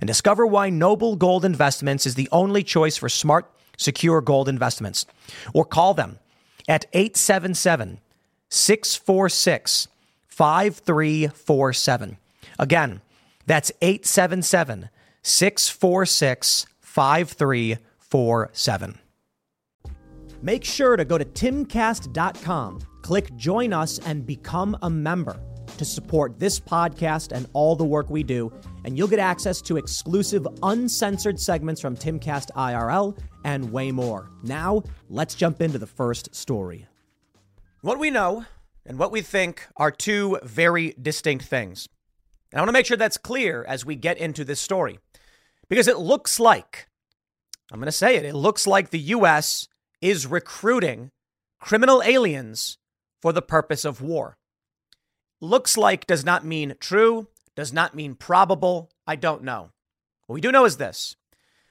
and discover why Noble Gold Investments is the only choice for smart, secure gold investments. Or call them at 877 646 5347. Again, that's 877 646 5347. Make sure to go to timcast.com, click join us, and become a member to support this podcast and all the work we do, and you'll get access to exclusive, uncensored segments from Timcast IRL and way more. Now, let's jump into the first story. What we know and what we think are two very distinct things. And I want to make sure that's clear as we get into this story because it looks like, I'm going to say it, it looks like the U.S. is recruiting criminal aliens for the purpose of war. Looks like does not mean true, does not mean probable. I don't know. What we do know is this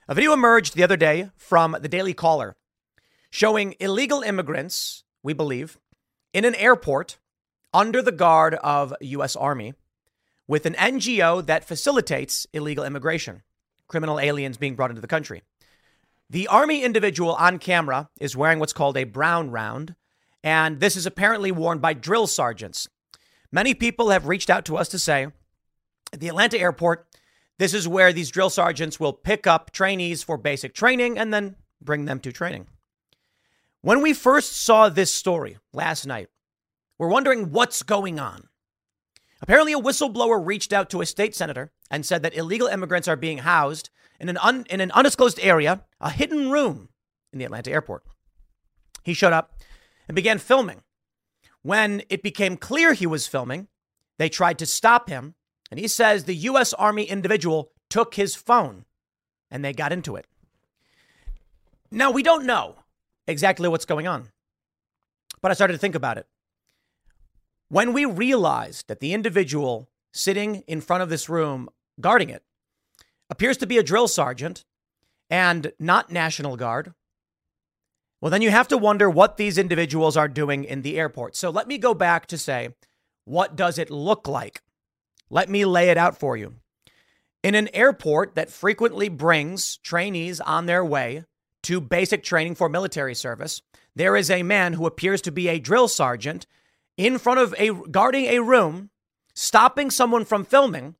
a video emerged the other day from the Daily Caller showing illegal immigrants, we believe, in an airport under the guard of U.S. Army with an NGO that facilitates illegal immigration, criminal aliens being brought into the country. The Army individual on camera is wearing what's called a brown round, and this is apparently worn by drill sergeants. Many people have reached out to us to say at the Atlanta airport, this is where these drill sergeants will pick up trainees for basic training and then bring them to training. When we first saw this story last night, we're wondering what's going on. Apparently, a whistleblower reached out to a state senator and said that illegal immigrants are being housed in an, un, in an undisclosed area, a hidden room in the Atlanta airport. He showed up and began filming. When it became clear he was filming, they tried to stop him, and he says the U.S. Army individual took his phone and they got into it. Now, we don't know exactly what's going on, but I started to think about it. When we realized that the individual sitting in front of this room guarding it appears to be a drill sergeant and not National Guard, well, then you have to wonder what these individuals are doing in the airport. So let me go back to say, what does it look like? Let me lay it out for you. In an airport that frequently brings trainees on their way to basic training for military service, there is a man who appears to be a drill sergeant in front of a guarding a room, stopping someone from filming.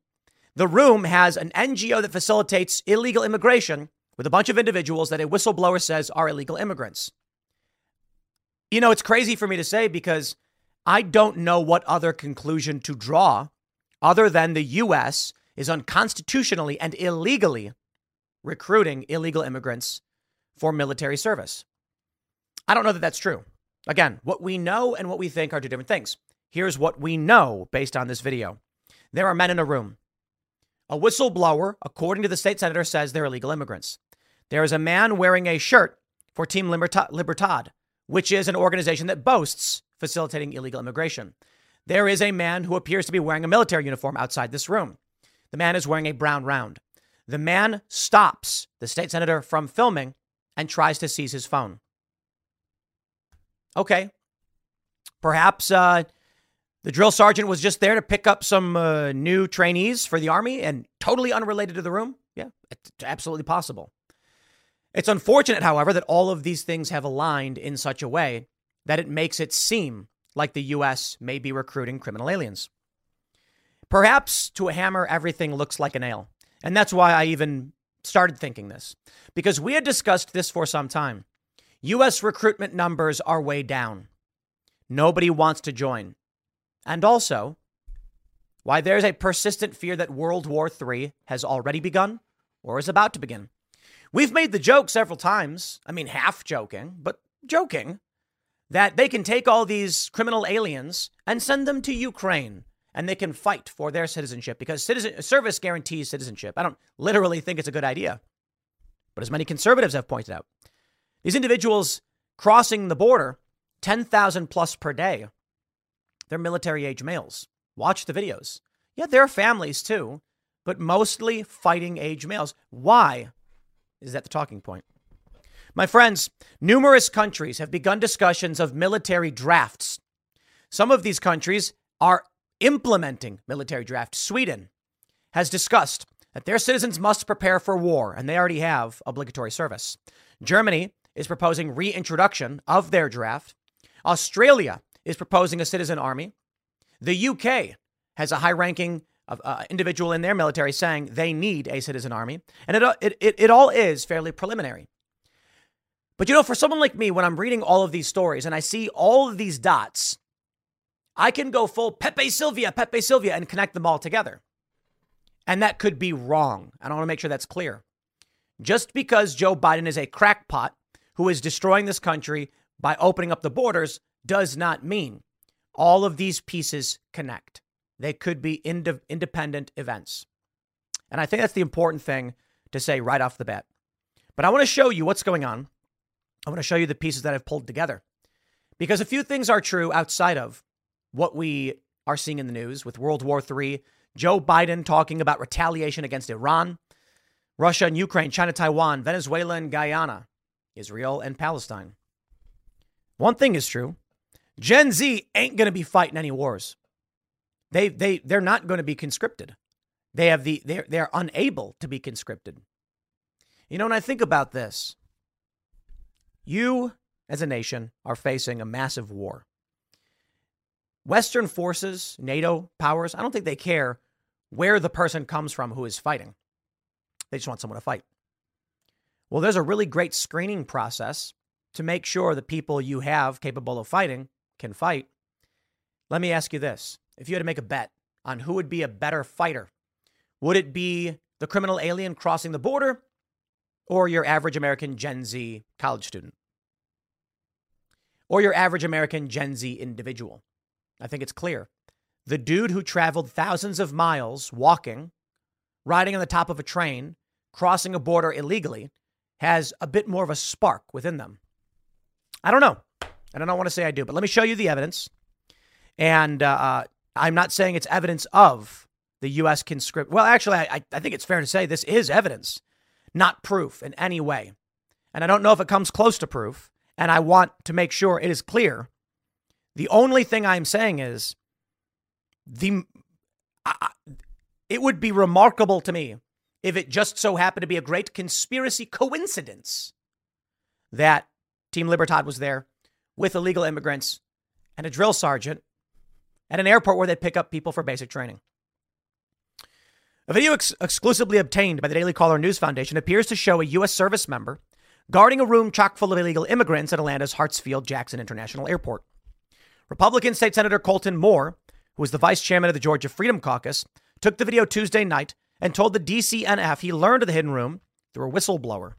The room has an NGO that facilitates illegal immigration with a bunch of individuals that a whistleblower says are illegal immigrants. You know, it's crazy for me to say because I don't know what other conclusion to draw other than the U.S. is unconstitutionally and illegally recruiting illegal immigrants for military service. I don't know that that's true. Again, what we know and what we think are two different things. Here's what we know based on this video there are men in a room. A whistleblower, according to the state senator, says they're illegal immigrants. There is a man wearing a shirt for Team Libertad, which is an organization that boasts facilitating illegal immigration. There is a man who appears to be wearing a military uniform outside this room. The man is wearing a brown round. The man stops the state senator from filming and tries to seize his phone. Okay. Perhaps uh, the drill sergeant was just there to pick up some uh, new trainees for the Army and totally unrelated to the room. Yeah, it's absolutely possible. It's unfortunate, however, that all of these things have aligned in such a way that it makes it seem like the U.S. may be recruiting criminal aliens. Perhaps to a hammer, everything looks like a nail. And that's why I even started thinking this, because we had discussed this for some time. U.S. recruitment numbers are way down. Nobody wants to join. And also, why there's a persistent fear that World War III has already begun or is about to begin. We've made the joke several times, I mean, half joking, but joking, that they can take all these criminal aliens and send them to Ukraine and they can fight for their citizenship because citizen, service guarantees citizenship. I don't literally think it's a good idea. But as many conservatives have pointed out, these individuals crossing the border, 10,000 plus per day, they're military age males. Watch the videos. Yeah, there are families too, but mostly fighting age males. Why is that the talking point? My friends, numerous countries have begun discussions of military drafts. Some of these countries are implementing military drafts. Sweden has discussed that their citizens must prepare for war, and they already have obligatory service. Germany is proposing reintroduction of their draft. Australia is proposing a citizen army. The UK has a high ranking uh, individual in their military saying they need a citizen army. And it, it, it, it all is fairly preliminary. But you know, for someone like me, when I'm reading all of these stories and I see all of these dots, I can go full Pepe Silvia, Pepe Silvia, and connect them all together. And that could be wrong. I want to make sure that's clear. Just because Joe Biden is a crackpot who is destroying this country by opening up the borders does not mean all of these pieces connect. They could be ind- independent events. And I think that's the important thing to say right off the bat. But I want to show you what's going on. I want to show you the pieces that I've pulled together. Because a few things are true outside of what we are seeing in the news with World War III, Joe Biden talking about retaliation against Iran, Russia and Ukraine, China, Taiwan, Venezuela and Guyana, Israel and Palestine. One thing is true Gen Z ain't going to be fighting any wars. They, they, they're not going to be conscripted. They have the, they're, they're unable to be conscripted. You know, when I think about this, you as a nation are facing a massive war. Western forces, NATO powers, I don't think they care where the person comes from who is fighting. They just want someone to fight. Well, there's a really great screening process to make sure the people you have capable of fighting can fight. Let me ask you this if you had to make a bet on who would be a better fighter, would it be the criminal alien crossing the border or your average American Gen Z college student? Or your average American Gen Z individual? I think it's clear. The dude who traveled thousands of miles walking, riding on the top of a train, crossing a border illegally, has a bit more of a spark within them. I don't know. And I don't want to say I do, but let me show you the evidence. And uh, uh I'm not saying it's evidence of the U.S. conscript. Well, actually, I, I think it's fair to say this is evidence, not proof in any way. And I don't know if it comes close to proof. And I want to make sure it is clear the only thing I'm saying is the it would be remarkable to me if it just so happened to be a great conspiracy coincidence that Team Libertad was there with illegal immigrants and a drill sergeant at an airport where they pick up people for basic training. A video ex- exclusively obtained by the Daily Caller News Foundation appears to show a U.S. service member guarding a room chock full of illegal immigrants at Atlanta's Hartsfield Jackson International Airport. Republican State Senator Colton Moore, who was the vice chairman of the Georgia Freedom Caucus, took the video Tuesday night and told the DCNF he learned of the hidden room through a whistleblower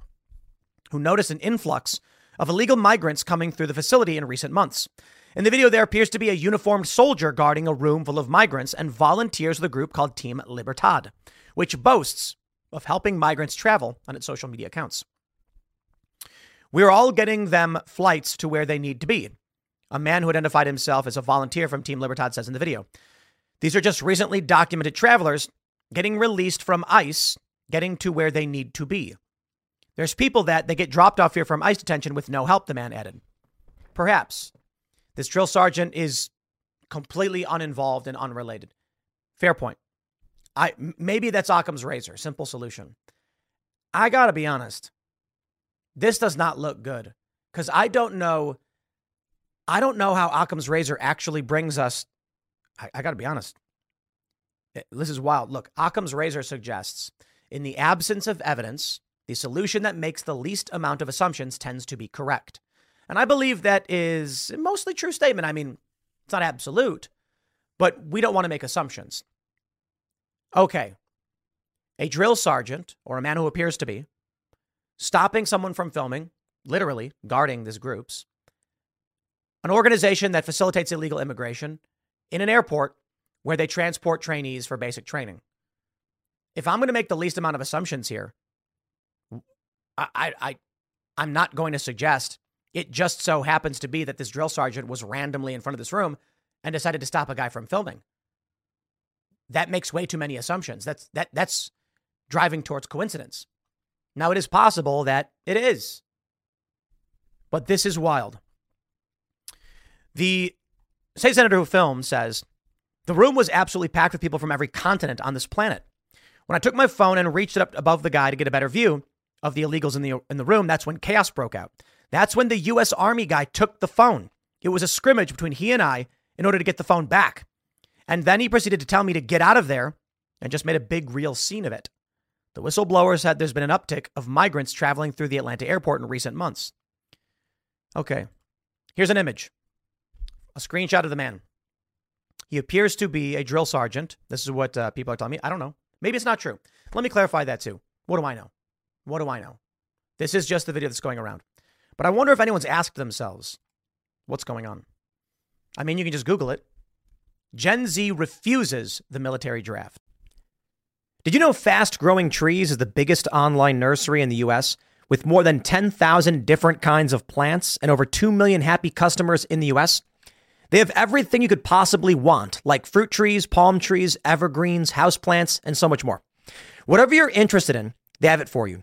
who noticed an influx of illegal migrants coming through the facility in recent months. In the video, there appears to be a uniformed soldier guarding a room full of migrants and volunteers of the group called Team Libertad, which boasts of helping migrants travel on its social media accounts. We're all getting them flights to where they need to be. A man who identified himself as a volunteer from Team Libertad says in the video. These are just recently documented travelers getting released from ICE, getting to where they need to be. There's people that they get dropped off here from ICE detention with no help, the man added. Perhaps this drill sergeant is completely uninvolved and unrelated. Fair point. I maybe that's Occam's razor, simple solution. I got to be honest. This does not look good cuz I don't know I don't know how Occam's razor actually brings us. I, I got to be honest. Eh, this is wild. Look, Occam's razor suggests in the absence of evidence, the solution that makes the least amount of assumptions tends to be correct. And I believe that is a mostly true statement. I mean, it's not absolute, but we don't want to make assumptions. Okay. A drill sergeant, or a man who appears to be, stopping someone from filming, literally guarding these groups, an organization that facilitates illegal immigration in an airport where they transport trainees for basic training. If I'm going to make the least amount of assumptions here, I, I, I'm not going to suggest it just so happens to be that this drill sergeant was randomly in front of this room and decided to stop a guy from filming. That makes way too many assumptions. That's that that's driving towards coincidence. Now it is possible that it is. But this is wild. The state senator who filmed says the room was absolutely packed with people from every continent on this planet. When I took my phone and reached it up above the guy to get a better view of the illegals in the in the room, that's when chaos broke out. That's when the US Army guy took the phone. It was a scrimmage between he and I in order to get the phone back. And then he proceeded to tell me to get out of there and just made a big real scene of it. The whistleblower said there's been an uptick of migrants traveling through the Atlanta airport in recent months. Okay, here's an image a screenshot of the man. He appears to be a drill sergeant. This is what uh, people are telling me. I don't know. Maybe it's not true. Let me clarify that too. What do I know? What do I know? This is just the video that's going around. But I wonder if anyone's asked themselves what's going on. I mean, you can just Google it. Gen Z refuses the military draft. Did you know Fast Growing Trees is the biggest online nursery in the US with more than 10,000 different kinds of plants and over 2 million happy customers in the US? They have everything you could possibly want, like fruit trees, palm trees, evergreens, houseplants, and so much more. Whatever you're interested in, they have it for you.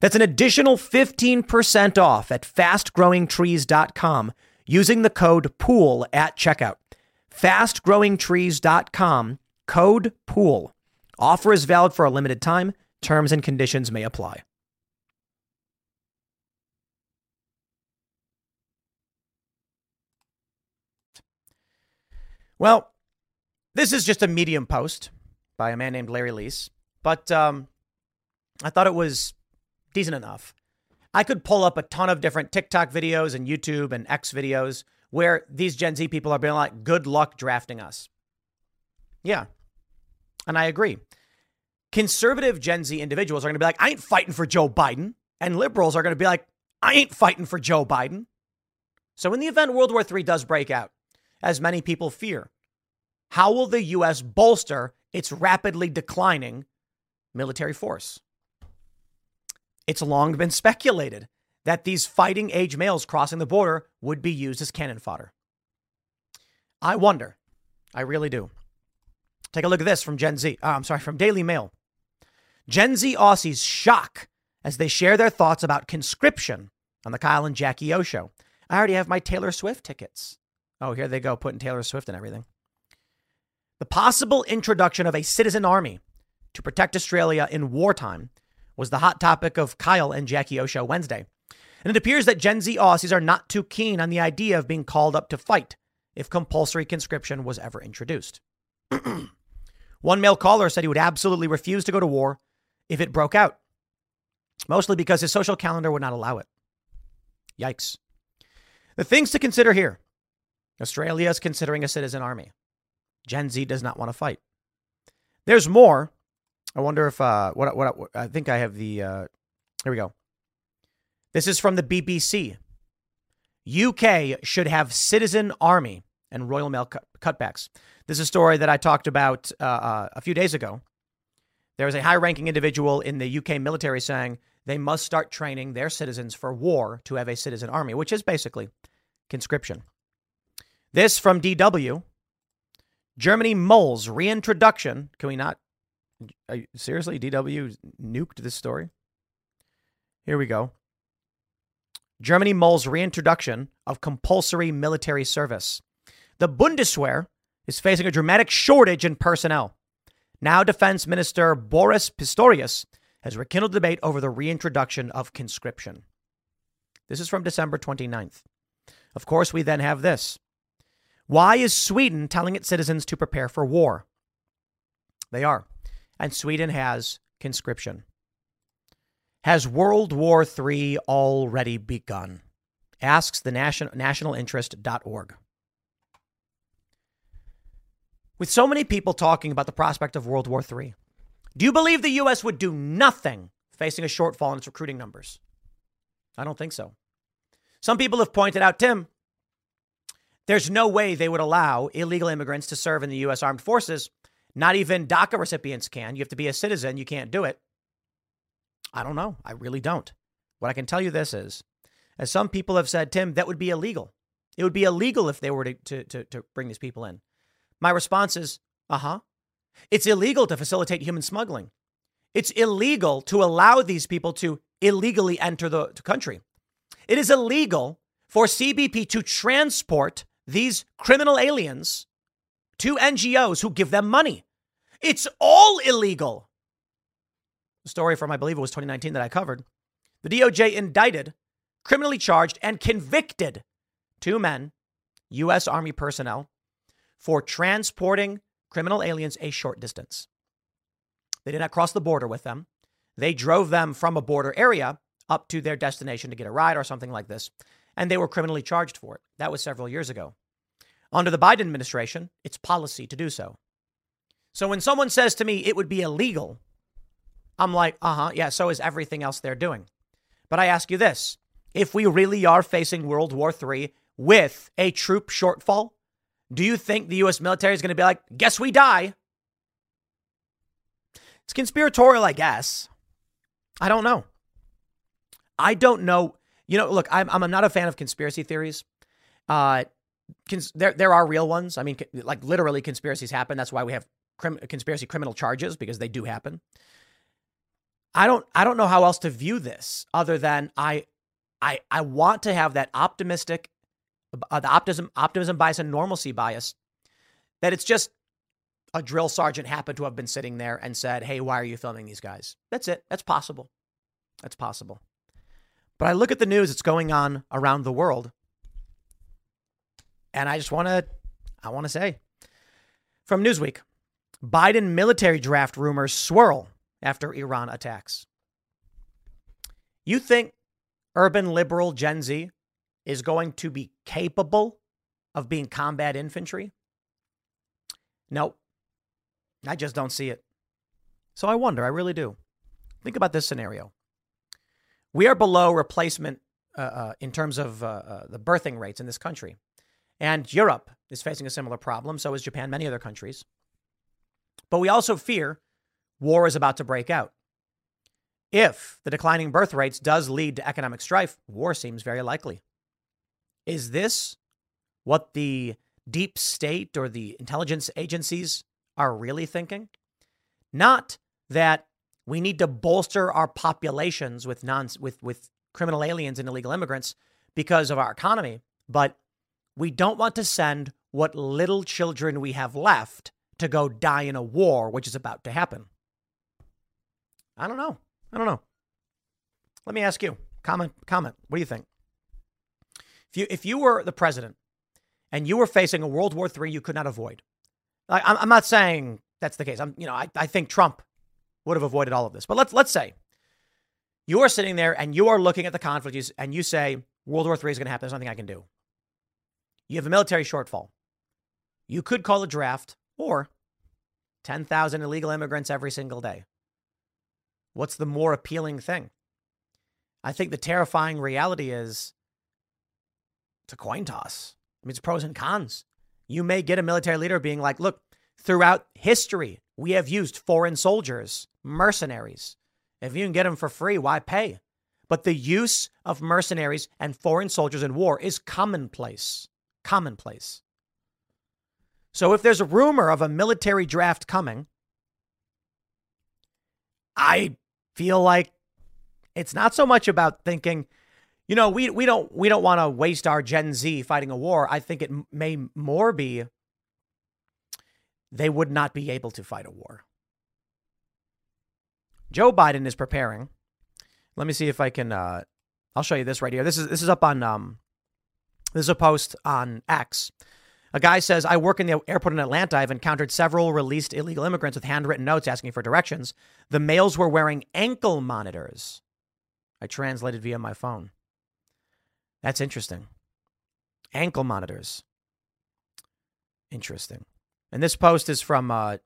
That's an additional 15% off at fastgrowingtrees.com using the code POOL at checkout. Fastgrowingtrees.com, code POOL. Offer is valid for a limited time. Terms and conditions may apply. Well, this is just a medium post by a man named Larry Lease, but um, I thought it was decent enough. I could pull up a ton of different TikTok videos and YouTube and X videos where these Gen Z people are being like, good luck drafting us. Yeah. And I agree. Conservative Gen Z individuals are going to be like, I ain't fighting for Joe Biden. And liberals are going to be like, I ain't fighting for Joe Biden. So, in the event World War III does break out, as many people fear, how will the U.S. bolster its rapidly declining military force? It's long been speculated that these fighting age males crossing the border would be used as cannon fodder. I wonder. I really do. Take a look at this from Gen Z. Uh, I'm sorry, from Daily Mail. Gen Z Aussies shock as they share their thoughts about conscription on the Kyle and Jackie O show. I already have my Taylor Swift tickets. Oh, here they go, putting Taylor Swift and everything. The possible introduction of a citizen army to protect Australia in wartime was the hot topic of Kyle and Jackie O show Wednesday. And it appears that Gen Z Aussies are not too keen on the idea of being called up to fight if compulsory conscription was ever introduced. One male caller said he would absolutely refuse to go to war if it broke out, mostly because his social calendar would not allow it. Yikes. The things to consider here Australia is considering a citizen army. Gen Z does not want to fight. There's more, I wonder if uh, what what, I think I have the uh, here we go. This is from the BBC. UK should have citizen army and Royal Mail cut- cutbacks. This is a story that I talked about uh, uh, a few days ago. There was a high-ranking individual in the UK military saying they must start training their citizens for war to have a citizen army, which is basically conscription. This from DW. Germany mulls reintroduction. Can we not seriously, DW nuked this story? Here we go. Germany mulls reintroduction of compulsory military service. The Bundeswehr is facing a dramatic shortage in personnel. Now, Defense Minister Boris Pistorius has rekindled debate over the reintroduction of conscription. This is from December 29th. Of course, we then have this. Why is Sweden telling its citizens to prepare for war? They are. And Sweden has conscription. Has World War III already begun? Asks the nation, nationalinterest.org. With so many people talking about the prospect of World War III, do you believe the U.S. would do nothing facing a shortfall in its recruiting numbers? I don't think so. Some people have pointed out, Tim, there's no way they would allow illegal immigrants to serve in the U.S. Armed Forces. Not even DACA recipients can. You have to be a citizen. You can't do it. I don't know. I really don't. What I can tell you this is, as some people have said, Tim, that would be illegal. It would be illegal if they were to, to, to, to bring these people in. My response is, uh huh. It's illegal to facilitate human smuggling. It's illegal to allow these people to illegally enter the country. It is illegal for CBP to transport these criminal aliens to NGOs who give them money. It's all illegal. The story from, I believe it was 2019 that I covered. The DOJ indicted, criminally charged, and convicted two men, U.S. Army personnel, for transporting criminal aliens a short distance. They did not cross the border with them. They drove them from a border area up to their destination to get a ride or something like this, and they were criminally charged for it. That was several years ago. Under the Biden administration, it's policy to do so. So when someone says to me it would be illegal, I'm like, uh huh, yeah, so is everything else they're doing. But I ask you this if we really are facing World War III with a troop shortfall, do you think the U.S. military is going to be like, guess we die? It's conspiratorial, I guess. I don't know. I don't know. You know, look, I'm, I'm not a fan of conspiracy theories. Uh, cons- there, there are real ones. I mean, like literally conspiracies happen. That's why we have crim- conspiracy criminal charges because they do happen. I don't, I don't know how else to view this other than I, I, I want to have that optimistic uh, the optimism, optimism bias and normalcy bias, that it's just a drill sergeant happened to have been sitting there and said, Hey, why are you filming these guys? That's it. That's possible. That's possible. But I look at the news that's going on around the world, and I just want to, I want to say from Newsweek Biden military draft rumors swirl after Iran attacks. You think urban liberal Gen Z is going to be capable of being combat infantry? No, I just don't see it. So I wonder, I really do. Think about this scenario. We are below replacement uh, uh, in terms of uh, uh the birthing rates in this country. And Europe is facing a similar problem. So is Japan, many other countries. But we also fear war is about to break out. If the declining birth rates does lead to economic strife, war seems very likely. Is this what the deep state or the intelligence agencies are really thinking? Not that we need to bolster our populations with non with with criminal aliens and illegal immigrants because of our economy, but we don't want to send what little children we have left to go die in a war which is about to happen. I don't know. I don't know. Let me ask you. Comment comment. What do you think? If you if you were the president and you were facing a World War III you could not avoid, I'm, I'm not saying that's the case. I'm you know I, I think Trump would have avoided all of this, but let's let's say you are sitting there and you are looking at the conflict and you say World War III is going to happen. There's nothing I can do. You have a military shortfall. You could call a draft or 10,000 illegal immigrants every single day. What's the more appealing thing? I think the terrifying reality is it's a coin toss. I mean, it's pros and cons. You may get a military leader being like, look, throughout history, we have used foreign soldiers, mercenaries. If you can get them for free, why pay? But the use of mercenaries and foreign soldiers in war is commonplace. Commonplace. So if there's a rumor of a military draft coming, I feel like it's not so much about thinking, you know, we we don't we don't want to waste our Gen Z fighting a war. I think it may more be they would not be able to fight a war. Joe Biden is preparing. Let me see if I can. Uh, I'll show you this right here. This is this is up on. Um, this is a post on X. A guy says, "I work in the airport in Atlanta. I've encountered several released illegal immigrants with handwritten notes asking for directions. The males were wearing ankle monitors. I translated via my phone. That's interesting. Ankle monitors. Interesting. And this post is from uh,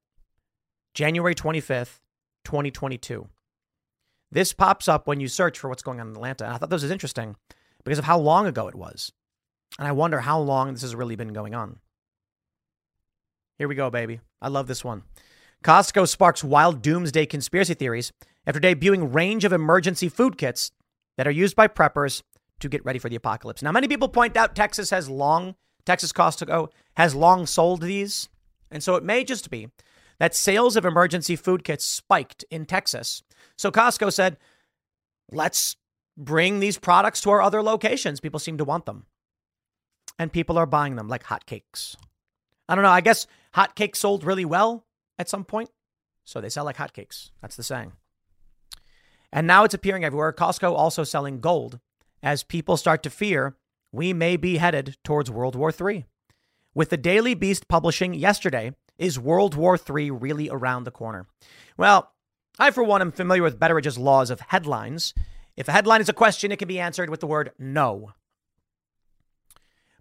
January 25th, 2022. This pops up when you search for what's going on in Atlanta. And I thought this was interesting because of how long ago it was. And I wonder how long this has really been going on. Here we go, baby. I love this one. Costco sparks wild doomsday conspiracy theories after debuting range of emergency food kits that are used by preppers to get ready for the apocalypse. Now, many people point out Texas has long, Texas Costco has long sold these. And so it may just be that sales of emergency food kits spiked in Texas. So Costco said, let's bring these products to our other locations. People seem to want them. And people are buying them like hotcakes. I don't know. I guess hotcakes sold really well at some point. So they sell like hotcakes. That's the saying. And now it's appearing everywhere. Costco also selling gold as people start to fear we may be headed towards World War III. With the Daily Beast publishing yesterday, is World War III really around the corner? Well, I, for one, am familiar with Betteridge's laws of headlines. If a headline is a question, it can be answered with the word no.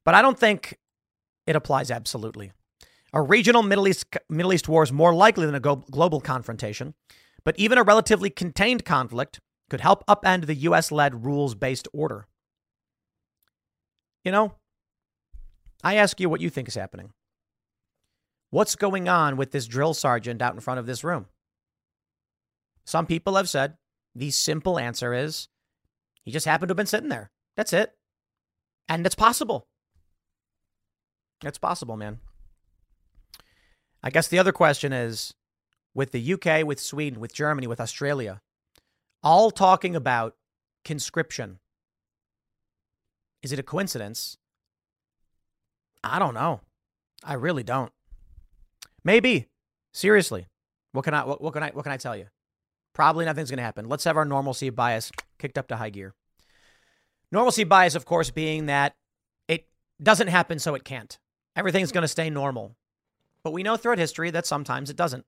But I don't think it applies absolutely. A regional Middle East, Middle East war is more likely than a global confrontation, but even a relatively contained conflict could help upend the US led rules based order. You know, I ask you what you think is happening. What's going on with this drill sergeant out in front of this room? Some people have said the simple answer is he just happened to have been sitting there. That's it. And it's possible. It's possible, man. I guess the other question is with the UK, with Sweden, with Germany, with Australia, all talking about conscription. Is it a coincidence? I don't know. I really don't. Maybe. Seriously. What can I what, what can I what can I tell you? Probably nothing's going to happen. Let's have our normalcy bias kicked up to high gear. Normalcy bias of course being that it doesn't happen so it can't. Everything's going to stay normal. But we know throughout history that sometimes it doesn't.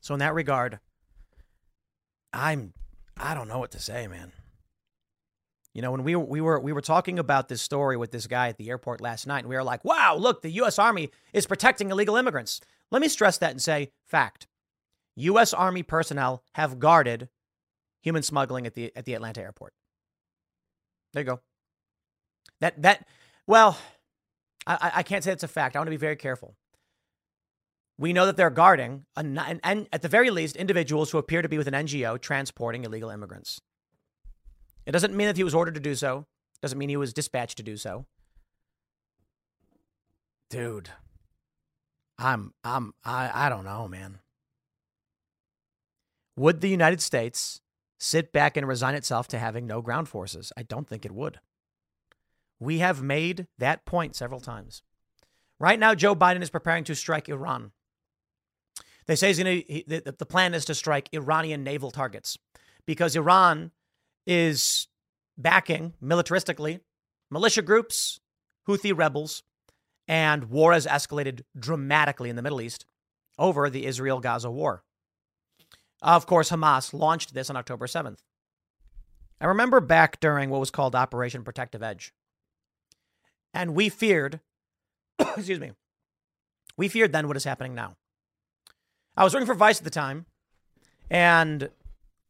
So in that regard, I'm I don't know what to say, man. You know, when we we were we were talking about this story with this guy at the airport last night, and we were like, "Wow, look, the U.S. Army is protecting illegal immigrants." Let me stress that and say, fact: U.S. Army personnel have guarded human smuggling at the at the Atlanta airport. There you go. That that well, I I can't say it's a fact. I want to be very careful. We know that they're guarding, and, at the very least, individuals who appear to be with an NGO transporting illegal immigrants. It doesn't mean that he was ordered to do so. Doesn't mean he was dispatched to do so. Dude, I'm I'm I I don't know, man. Would the United States sit back and resign itself to having no ground forces? I don't think it would. We have made that point several times. Right now, Joe Biden is preparing to strike Iran. They say he's gonna, he, the, the plan is to strike Iranian naval targets because Iran is backing militaristically militia groups, Houthi rebels, and war has escalated dramatically in the Middle East over the Israel Gaza war. Of course, Hamas launched this on October 7th. I remember back during what was called Operation Protective Edge. And we feared, excuse me, we feared then what is happening now. I was working for Vice at the time, and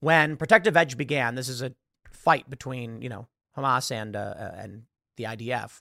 when Protective Edge began, this is a fight between you know Hamas and uh, uh and the IDF.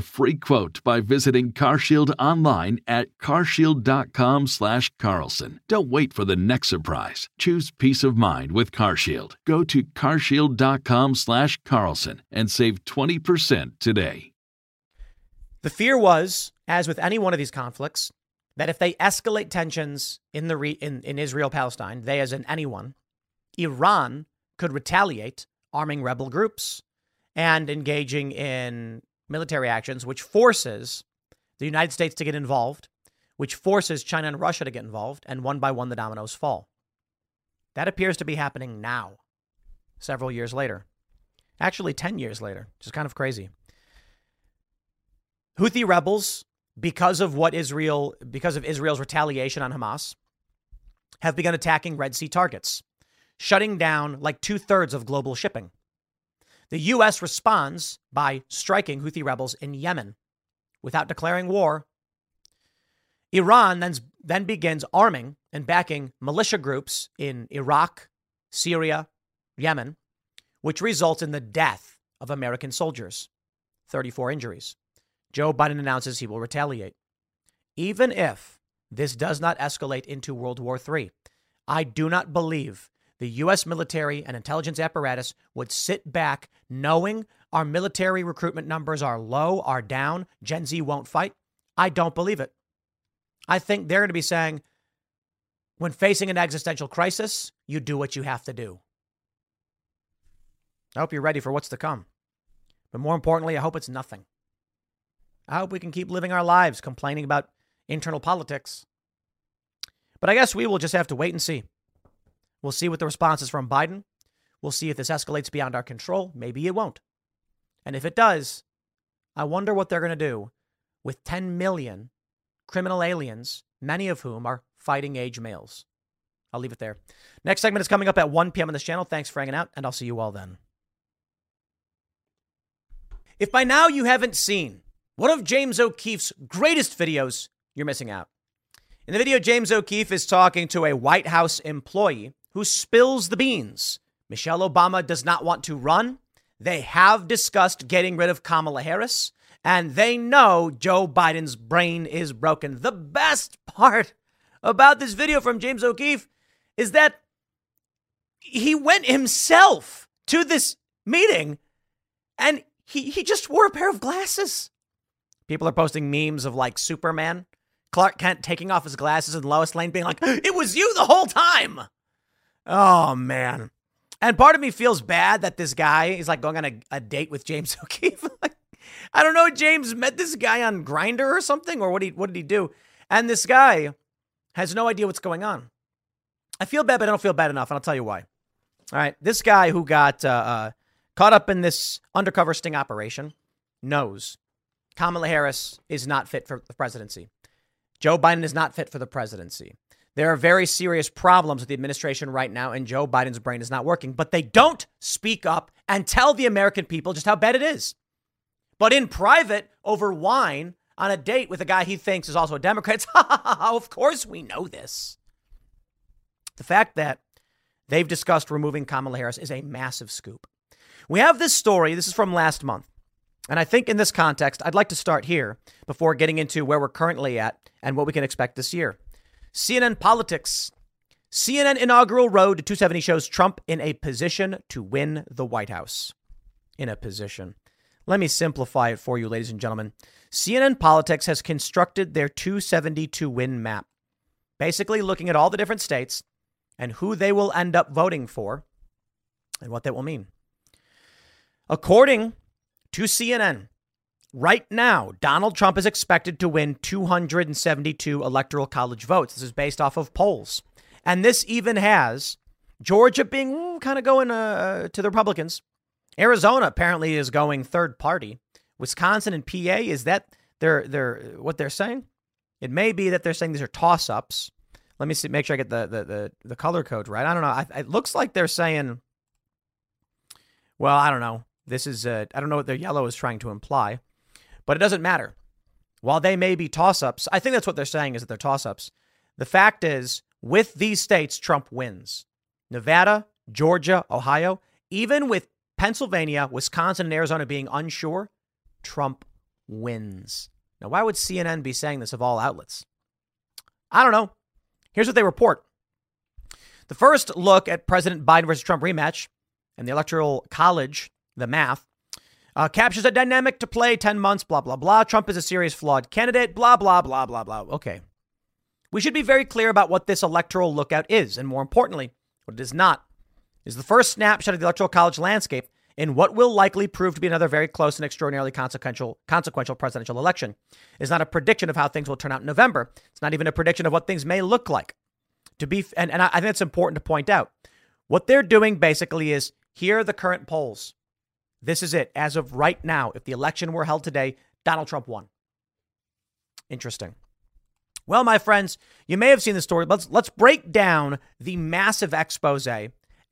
free quote by visiting CarShield online at carshield.com/carlson. Don't wait for the next surprise. Choose peace of mind with CarShield. Go to carshield.com/carlson and save 20% today. The fear was, as with any one of these conflicts, that if they escalate tensions in the re- in, in Israel Palestine, they as in anyone, Iran could retaliate, arming rebel groups and engaging in military actions, which forces the United States to get involved, which forces China and Russia to get involved, and one by one the dominoes fall. That appears to be happening now, several years later. Actually, 10 years later, which is kind of crazy. Houthi rebels, because of what Israel, because of Israel's retaliation on Hamas, have begun attacking Red Sea targets, shutting down like two thirds of global shipping. The U.S. responds by striking Houthi rebels in Yemen without declaring war. Iran then, then begins arming and backing militia groups in Iraq, Syria, Yemen, which results in the death of American soldiers, 34 injuries. Joe Biden announces he will retaliate. Even if this does not escalate into World War III, I do not believe the U.S. military and intelligence apparatus would sit back knowing our military recruitment numbers are low, are down, Gen Z won't fight. I don't believe it. I think they're going to be saying, when facing an existential crisis, you do what you have to do. I hope you're ready for what's to come. But more importantly, I hope it's nothing. I hope we can keep living our lives complaining about internal politics. But I guess we will just have to wait and see. We'll see what the response is from Biden. We'll see if this escalates beyond our control. Maybe it won't. And if it does, I wonder what they're going to do with 10 million criminal aliens, many of whom are fighting age males. I'll leave it there. Next segment is coming up at 1 p.m. on this channel. Thanks for hanging out, and I'll see you all then. If by now you haven't seen one of James O'Keefe's greatest videos, you're missing out. In the video, James O'Keefe is talking to a White House employee who spills the beans. Michelle Obama does not want to run. They have discussed getting rid of Kamala Harris, and they know Joe Biden's brain is broken. The best part about this video from James O'Keefe is that he went himself to this meeting and he, he just wore a pair of glasses. People are posting memes of like Superman, Clark Kent taking off his glasses, and Lois Lane being like, It was you the whole time. Oh, man. And part of me feels bad that this guy is like going on a, a date with James O'Keefe. I don't know. James met this guy on Grindr or something, or what, he, what did he do? And this guy has no idea what's going on. I feel bad, but I don't feel bad enough, and I'll tell you why. All right. This guy who got uh, uh, caught up in this undercover sting operation knows Kamala Harris is not fit for the presidency. Joe Biden is not fit for the presidency. There are very serious problems with the administration right now, and Joe Biden's brain is not working. But they don't speak up and tell the American people just how bad it is. But in private, over wine, on a date with a guy he thinks is also a Democrat, of course we know this. The fact that they've discussed removing Kamala Harris is a massive scoop. We have this story, this is from last month. And I think in this context, I'd like to start here before getting into where we're currently at and what we can expect this year. CNN Politics. CNN inaugural road to 270 shows Trump in a position to win the White House. In a position. Let me simplify it for you, ladies and gentlemen. CNN Politics has constructed their 272 win map, basically looking at all the different states and who they will end up voting for and what that will mean. According to CNN. Right now, Donald Trump is expected to win 272 electoral college votes. This is based off of polls. And this even has Georgia being mm, kind of going uh, to the Republicans. Arizona apparently is going third party, Wisconsin and PA? Is that they're, they're, what they're saying? It may be that they're saying these are toss ups. Let me see, make sure I get the, the, the, the color code right. I don't know. I, it looks like they're saying, well, I don't know. This is, uh, I don't know what their yellow is trying to imply, but it doesn't matter. While they may be toss ups, I think that's what they're saying is that they're toss ups. The fact is, with these states, Trump wins. Nevada, Georgia, Ohio, even with Pennsylvania, Wisconsin, and Arizona being unsure, Trump wins. Now, why would CNN be saying this of all outlets? I don't know. Here's what they report. The first look at President Biden versus Trump rematch and the Electoral College, the math, uh, captures a dynamic to play 10 months, blah, blah, blah. Trump is a serious flawed candidate, blah, blah, blah, blah, blah. Okay. We should be very clear about what this electoral lookout is, and more importantly, what it is not. Is the first snapshot of the Electoral College landscape in what will likely prove to be another very close and extraordinarily consequential consequential presidential election. It is not a prediction of how things will turn out in November. It's not even a prediction of what things may look like. To be and, and I think it's important to point out. What they're doing basically is here are the current polls. This is it. As of right now, if the election were held today, Donald Trump won. Interesting. Well, my friends, you may have seen the story. Let's let's break down the massive expose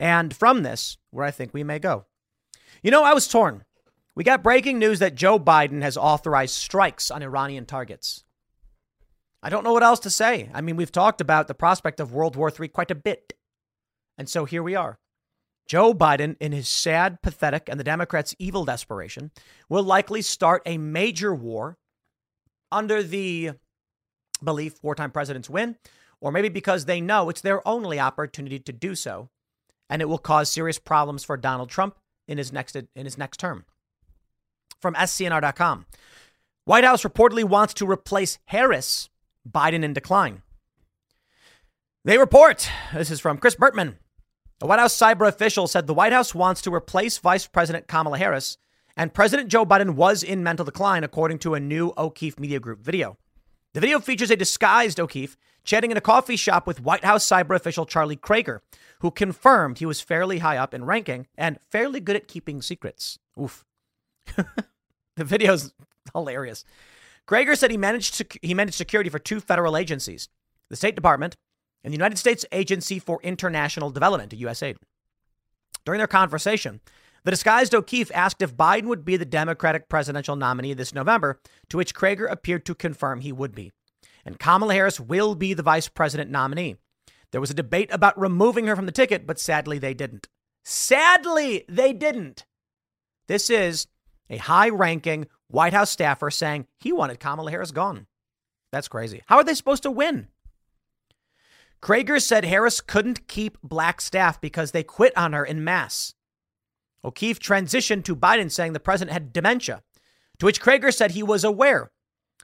and from this where I think we may go. You know, I was torn. We got breaking news that Joe Biden has authorized strikes on Iranian targets. I don't know what else to say. I mean, we've talked about the prospect of World War III quite a bit. And so here we are. Joe Biden, in his sad, pathetic, and the Democrats' evil desperation, will likely start a major war under the belief wartime presidents win, or maybe because they know it's their only opportunity to do so, and it will cause serious problems for Donald Trump in his next in his next term. From scnr.com. White House reportedly wants to replace Harris, Biden in decline. They report, this is from Chris Burtman. A White House cyber official said the White House wants to replace Vice President Kamala Harris, and President Joe Biden was in mental decline, according to a new O'Keefe Media Group video. The video features a disguised O'Keefe chatting in a coffee shop with White House cyber official Charlie Kraiger, who confirmed he was fairly high up in ranking and fairly good at keeping secrets. Oof. the video's hilarious. Kraiger said he managed sec- he managed security for two federal agencies, the State Department and the United States Agency for International Development, USAID. During their conversation, the disguised O'Keefe asked if Biden would be the Democratic presidential nominee this November, to which Kraiger appeared to confirm he would be. And Kamala Harris will be the vice president nominee. There was a debate about removing her from the ticket, but sadly they didn't. Sadly, they didn't. This is a high ranking White House staffer saying he wanted Kamala Harris gone. That's crazy. How are they supposed to win? Kraiger said Harris couldn't keep black staff because they quit on her in mass. O'Keefe transitioned to Biden saying the president had dementia, to which Kraiger said he was aware.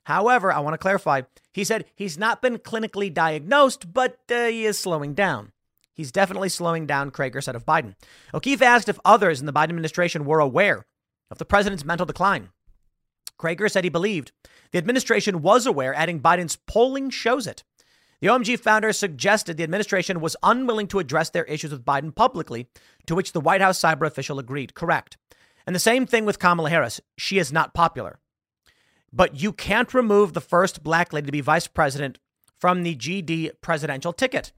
However, I want to clarify, he said he's not been clinically diagnosed, but uh, he is slowing down. He's definitely slowing down, Kraiger said of Biden. O'Keefe asked if others in the Biden administration were aware of the president's mental decline. Kraiger said he believed the administration was aware, adding Biden's polling shows it. The OMG founder suggested the administration was unwilling to address their issues with Biden publicly, to which the White House cyber official agreed. Correct. And the same thing with Kamala Harris. She is not popular. But you can't remove the first black lady to be vice president from the GD presidential ticket.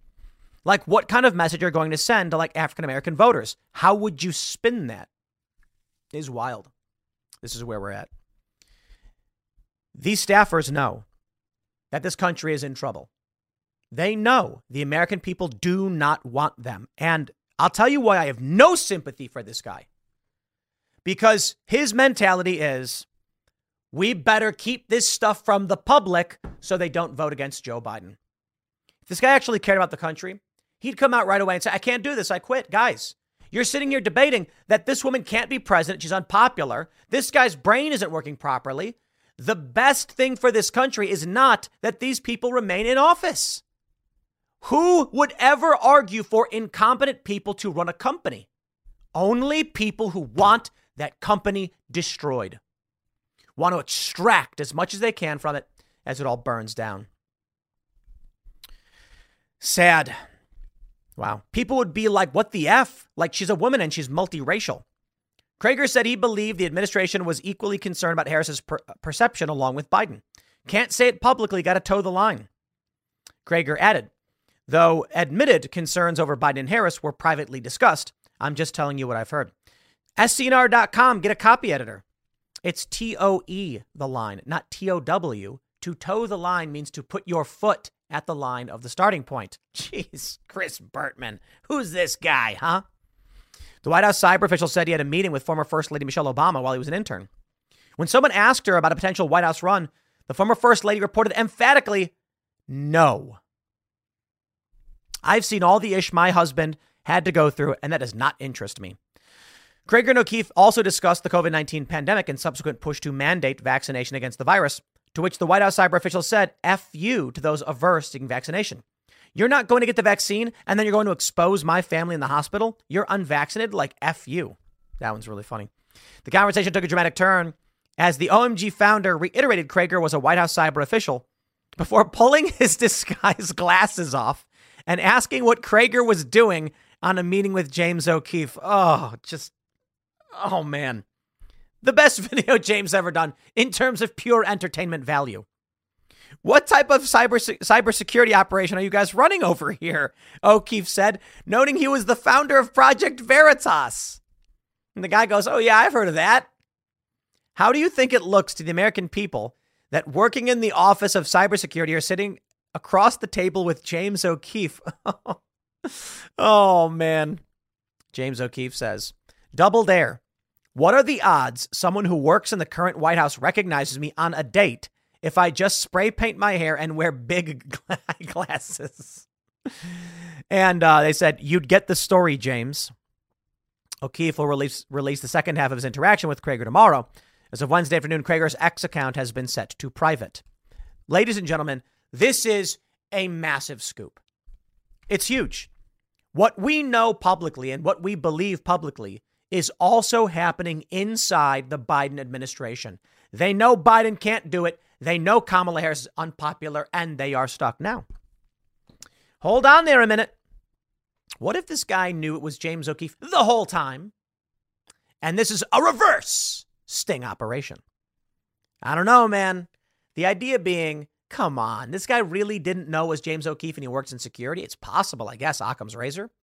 Like, what kind of message are you going to send to like African American voters? How would you spin that? It is wild. This is where we're at. These staffers know that this country is in trouble. They know the American people do not want them. And I'll tell you why I have no sympathy for this guy. Because his mentality is we better keep this stuff from the public so they don't vote against Joe Biden. If this guy actually cared about the country, he'd come out right away and say, I can't do this. I quit. Guys, you're sitting here debating that this woman can't be president. She's unpopular. This guy's brain isn't working properly. The best thing for this country is not that these people remain in office. Who would ever argue for incompetent people to run a company? Only people who want that company destroyed, want to extract as much as they can from it as it all burns down. Sad. Wow. People would be like, what the F? Like she's a woman and she's multiracial. Kraiger said he believed the administration was equally concerned about Harris's per- uh, perception along with Biden. Can't say it publicly, got to toe the line. Kraiger added, though admitted concerns over Biden Harris were privately discussed. I'm just telling you what I've heard. SCNR.com, get a copy editor. It's T O E, the line, not T O W. To toe the line means to put your foot at the line of the starting point. Jeez, Chris Burtman. Who's this guy, huh? The White House cyber official said he had a meeting with former First Lady Michelle Obama while he was an intern. When someone asked her about a potential White House run, the former First Lady reported emphatically, no. I've seen all the ish my husband had to go through, and that does not interest me. Kraiger and O'Keefe also discussed the COVID 19 pandemic and subsequent push to mandate vaccination against the virus, to which the White House cyber official said, F you to those averse to vaccination. You're not going to get the vaccine and then you're going to expose my family in the hospital. You're unvaccinated, like F you. That one's really funny. The conversation took a dramatic turn as the OMG founder reiterated Kraiger was a White House cyber official before pulling his disguise glasses off and asking what Kraiger was doing on a meeting with James O'Keefe. Oh, just, oh man. The best video James ever done in terms of pure entertainment value. What type of cyber cybersecurity operation are you guys running over here? O'Keefe said, noting he was the founder of Project Veritas. And the guy goes, Oh, yeah, I've heard of that. How do you think it looks to the American people that working in the office of cybersecurity are sitting across the table with James O'Keefe? oh, man. James O'Keefe says, Double dare. What are the odds someone who works in the current White House recognizes me on a date if I just spray paint my hair and wear big glasses. and uh, they said, You'd get the story, James. O'Keefe will release, release the second half of his interaction with Kraiger tomorrow. As of Wednesday afternoon, Kraiger's X account has been set to private. Ladies and gentlemen, this is a massive scoop. It's huge. What we know publicly and what we believe publicly is also happening inside the Biden administration. They know Biden can't do it. They know Kamala Harris is unpopular and they are stuck now. Hold on there a minute. What if this guy knew it was James O'Keefe the whole time? And this is a reverse sting operation. I don't know, man. The idea being Come on, this guy really didn't know was James O'Keefe and he works in security. It's possible, I guess. Occam's razor.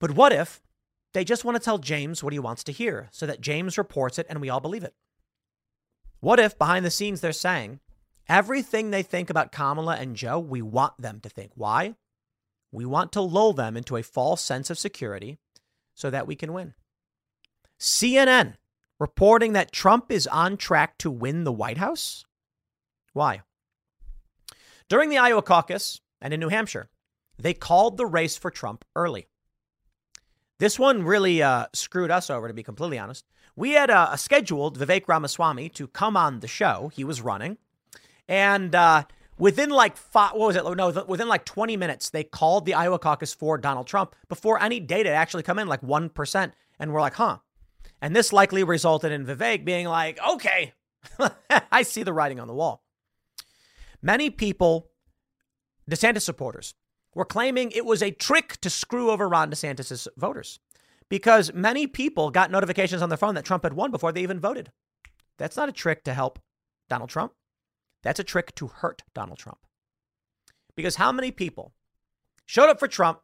But what if they just want to tell James what he wants to hear so that James reports it and we all believe it? What if behind the scenes they're saying everything they think about Kamala and Joe, we want them to think? Why? We want to lull them into a false sense of security so that we can win. CNN reporting that Trump is on track to win the White House? Why? During the Iowa caucus and in New Hampshire, they called the race for Trump early. This one really uh, screwed us over, to be completely honest. We had a, scheduled Vivek Ramaswamy to come on the show. He was running. And uh, within like five, what was it? No, within like 20 minutes, they called the Iowa caucus for Donald Trump before any data actually come in, like 1%. And we're like, huh. And this likely resulted in Vivek being like, okay, I see the writing on the wall. Many people, DeSantis supporters, were claiming it was a trick to screw over Ron DeSantis' voters because many people got notifications on their phone that Trump had won before they even voted. That's not a trick to help Donald Trump. That's a trick to hurt Donald Trump. Because how many people showed up for Trump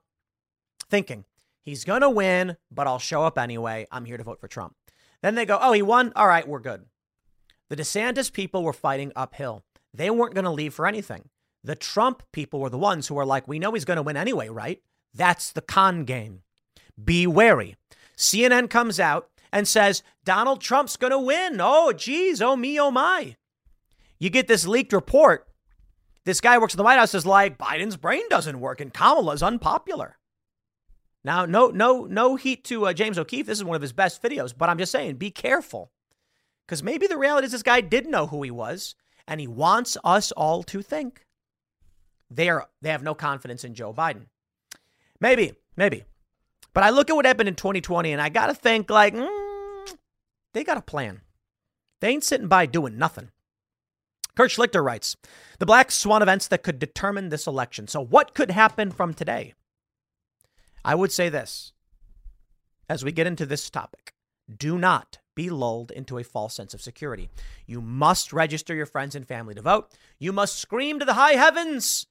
thinking He's going to win, but I'll show up anyway. I'm here to vote for Trump. Then they go, oh, he won? All right, we're good. The DeSantis people were fighting uphill. They weren't going to leave for anything. The Trump people were the ones who were like, we know he's going to win anyway, right? That's the con game. Be wary. CNN comes out and says, Donald Trump's going to win. Oh, geez. Oh, me. Oh, my. You get this leaked report. This guy works in the White House is like, Biden's brain doesn't work and Kamala's unpopular. Now, no, no, no heat to uh, James O'Keefe. This is one of his best videos, but I'm just saying, be careful. Because maybe the reality is this guy did know who he was, and he wants us all to think they are they have no confidence in Joe Biden. Maybe, maybe. But I look at what happened in 2020 and I got to think like, mm, they got a plan. They ain't sitting by doing nothing. Kurt Schlichter writes, the black swan events that could determine this election. So what could happen from today? I would say this as we get into this topic. Do not be lulled into a false sense of security. You must register your friends and family to vote. You must scream to the high heavens,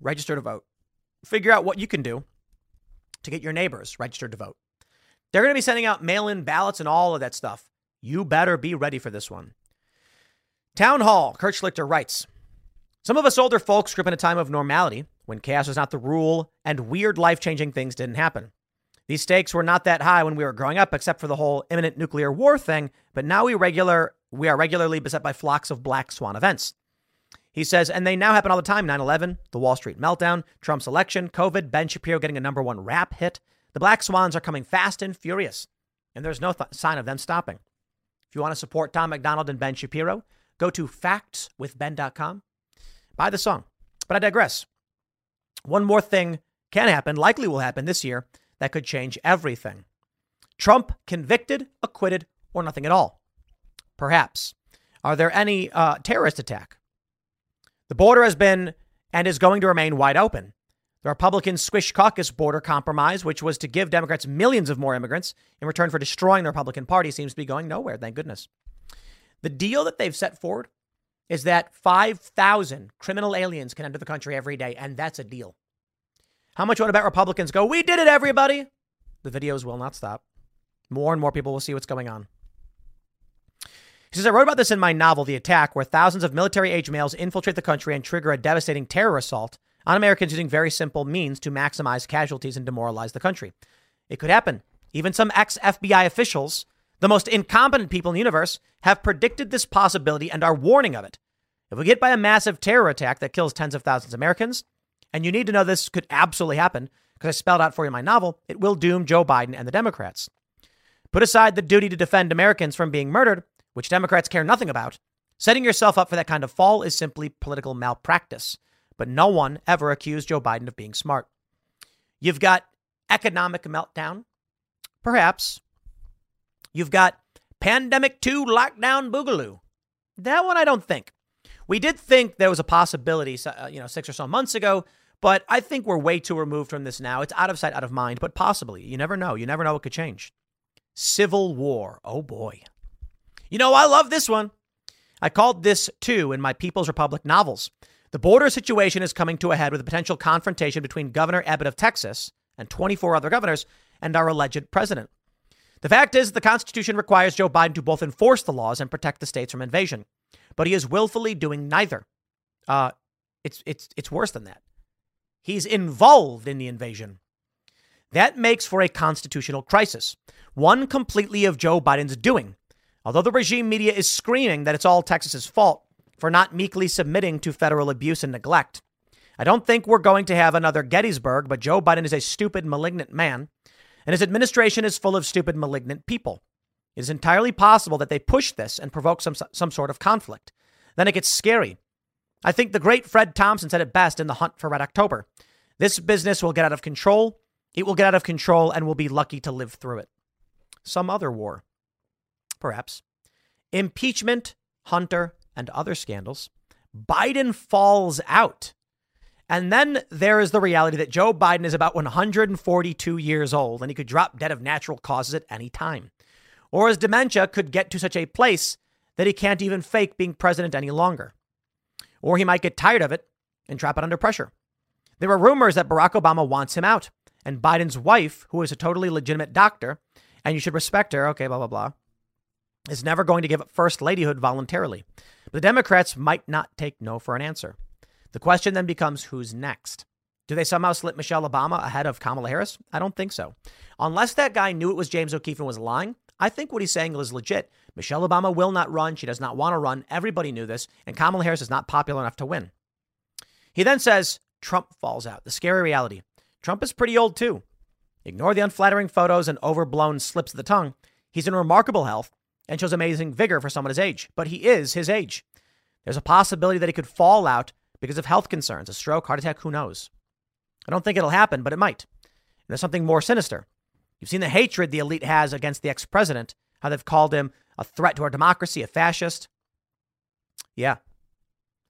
register to vote. Figure out what you can do to get your neighbors registered to vote. They're going to be sending out mail in ballots and all of that stuff. You better be ready for this one. Town Hall, Kurt Schlichter writes Some of us older folks grew up in a time of normality when chaos was not the rule and weird life changing things didn't happen. These stakes were not that high when we were growing up, except for the whole imminent nuclear war thing, but now we regular we are regularly beset by flocks of black swan events. He says, and they now happen all the time 9 11, the Wall Street meltdown, Trump's election, COVID, Ben Shapiro getting a number one rap hit. The black swans are coming fast and furious, and there's no th- sign of them stopping. If you want to support Tom MacDonald and Ben Shapiro, go to factswithben.com. Buy the song. But I digress. One more thing can happen, likely will happen this year, that could change everything. Trump convicted, acquitted, or nothing at all. Perhaps. Are there any uh, terrorist attack? The border has been and is going to remain wide open. The Republican Squish Caucus border compromise, which was to give Democrats millions of more immigrants in return for destroying the Republican Party, seems to be going nowhere, thank goodness. The deal that they've set forward is that 5,000 criminal aliens can enter the country every day, and that's a deal. How much would I bet Republicans go, We did it, everybody? The videos will not stop. More and more people will see what's going on. He says, I wrote about this in my novel, The Attack, where thousands of military age males infiltrate the country and trigger a devastating terror assault on Americans using very simple means to maximize casualties and demoralize the country. It could happen. Even some ex FBI officials, the most incompetent people in the universe, have predicted this possibility and are warning of it. If we get by a massive terror attack that kills tens of thousands of Americans, and you need to know this could absolutely happen because I spelled out for you in my novel, it will doom Joe Biden and the Democrats. Put aside the duty to defend Americans from being murdered which Democrats care nothing about, setting yourself up for that kind of fall is simply political malpractice. But no one ever accused Joe Biden of being smart. You've got economic meltdown, perhaps. You've got pandemic 2 lockdown boogaloo. That one I don't think. We did think there was a possibility, uh, you know, six or so months ago, but I think we're way too removed from this now. It's out of sight, out of mind, but possibly. You never know. You never know what could change. Civil war. Oh boy. You know, I love this one. I called this too in my People's Republic novels. The border situation is coming to a head with a potential confrontation between Governor Abbott of Texas and 24 other governors and our alleged president. The fact is, the Constitution requires Joe Biden to both enforce the laws and protect the states from invasion, but he is willfully doing neither. Uh, it's, it's, it's worse than that. He's involved in the invasion. That makes for a constitutional crisis, one completely of Joe Biden's doing, Although the regime media is screaming that it's all Texas's fault for not meekly submitting to federal abuse and neglect, I don't think we're going to have another Gettysburg, but Joe Biden is a stupid, malignant man, and his administration is full of stupid, malignant people. It is entirely possible that they push this and provoke some, some sort of conflict. Then it gets scary. I think the great Fred Thompson said it best in The Hunt for Red October. This business will get out of control. It will get out of control and we'll be lucky to live through it. Some other war perhaps, impeachment, Hunter, and other scandals, Biden falls out. And then there is the reality that Joe Biden is about 142 years old and he could drop dead of natural causes at any time. Or his dementia could get to such a place that he can't even fake being president any longer. Or he might get tired of it and drop it under pressure. There are rumors that Barack Obama wants him out and Biden's wife, who is a totally legitimate doctor, and you should respect her, okay, blah, blah, blah, is never going to give up first ladyhood voluntarily. The Democrats might not take no for an answer. The question then becomes who's next? Do they somehow slip Michelle Obama ahead of Kamala Harris? I don't think so. Unless that guy knew it was James O'Keefe and was lying, I think what he's saying is legit. Michelle Obama will not run. She does not want to run. Everybody knew this. And Kamala Harris is not popular enough to win. He then says Trump falls out. The scary reality. Trump is pretty old too. Ignore the unflattering photos and overblown slips of the tongue. He's in remarkable health and shows amazing vigor for someone his age, but he is his age. There's a possibility that he could fall out because of health concerns, a stroke, heart attack, who knows? I don't think it'll happen, but it might. And there's something more sinister. You've seen the hatred the elite has against the ex president, how they've called him a threat to our democracy, a fascist. Yeah,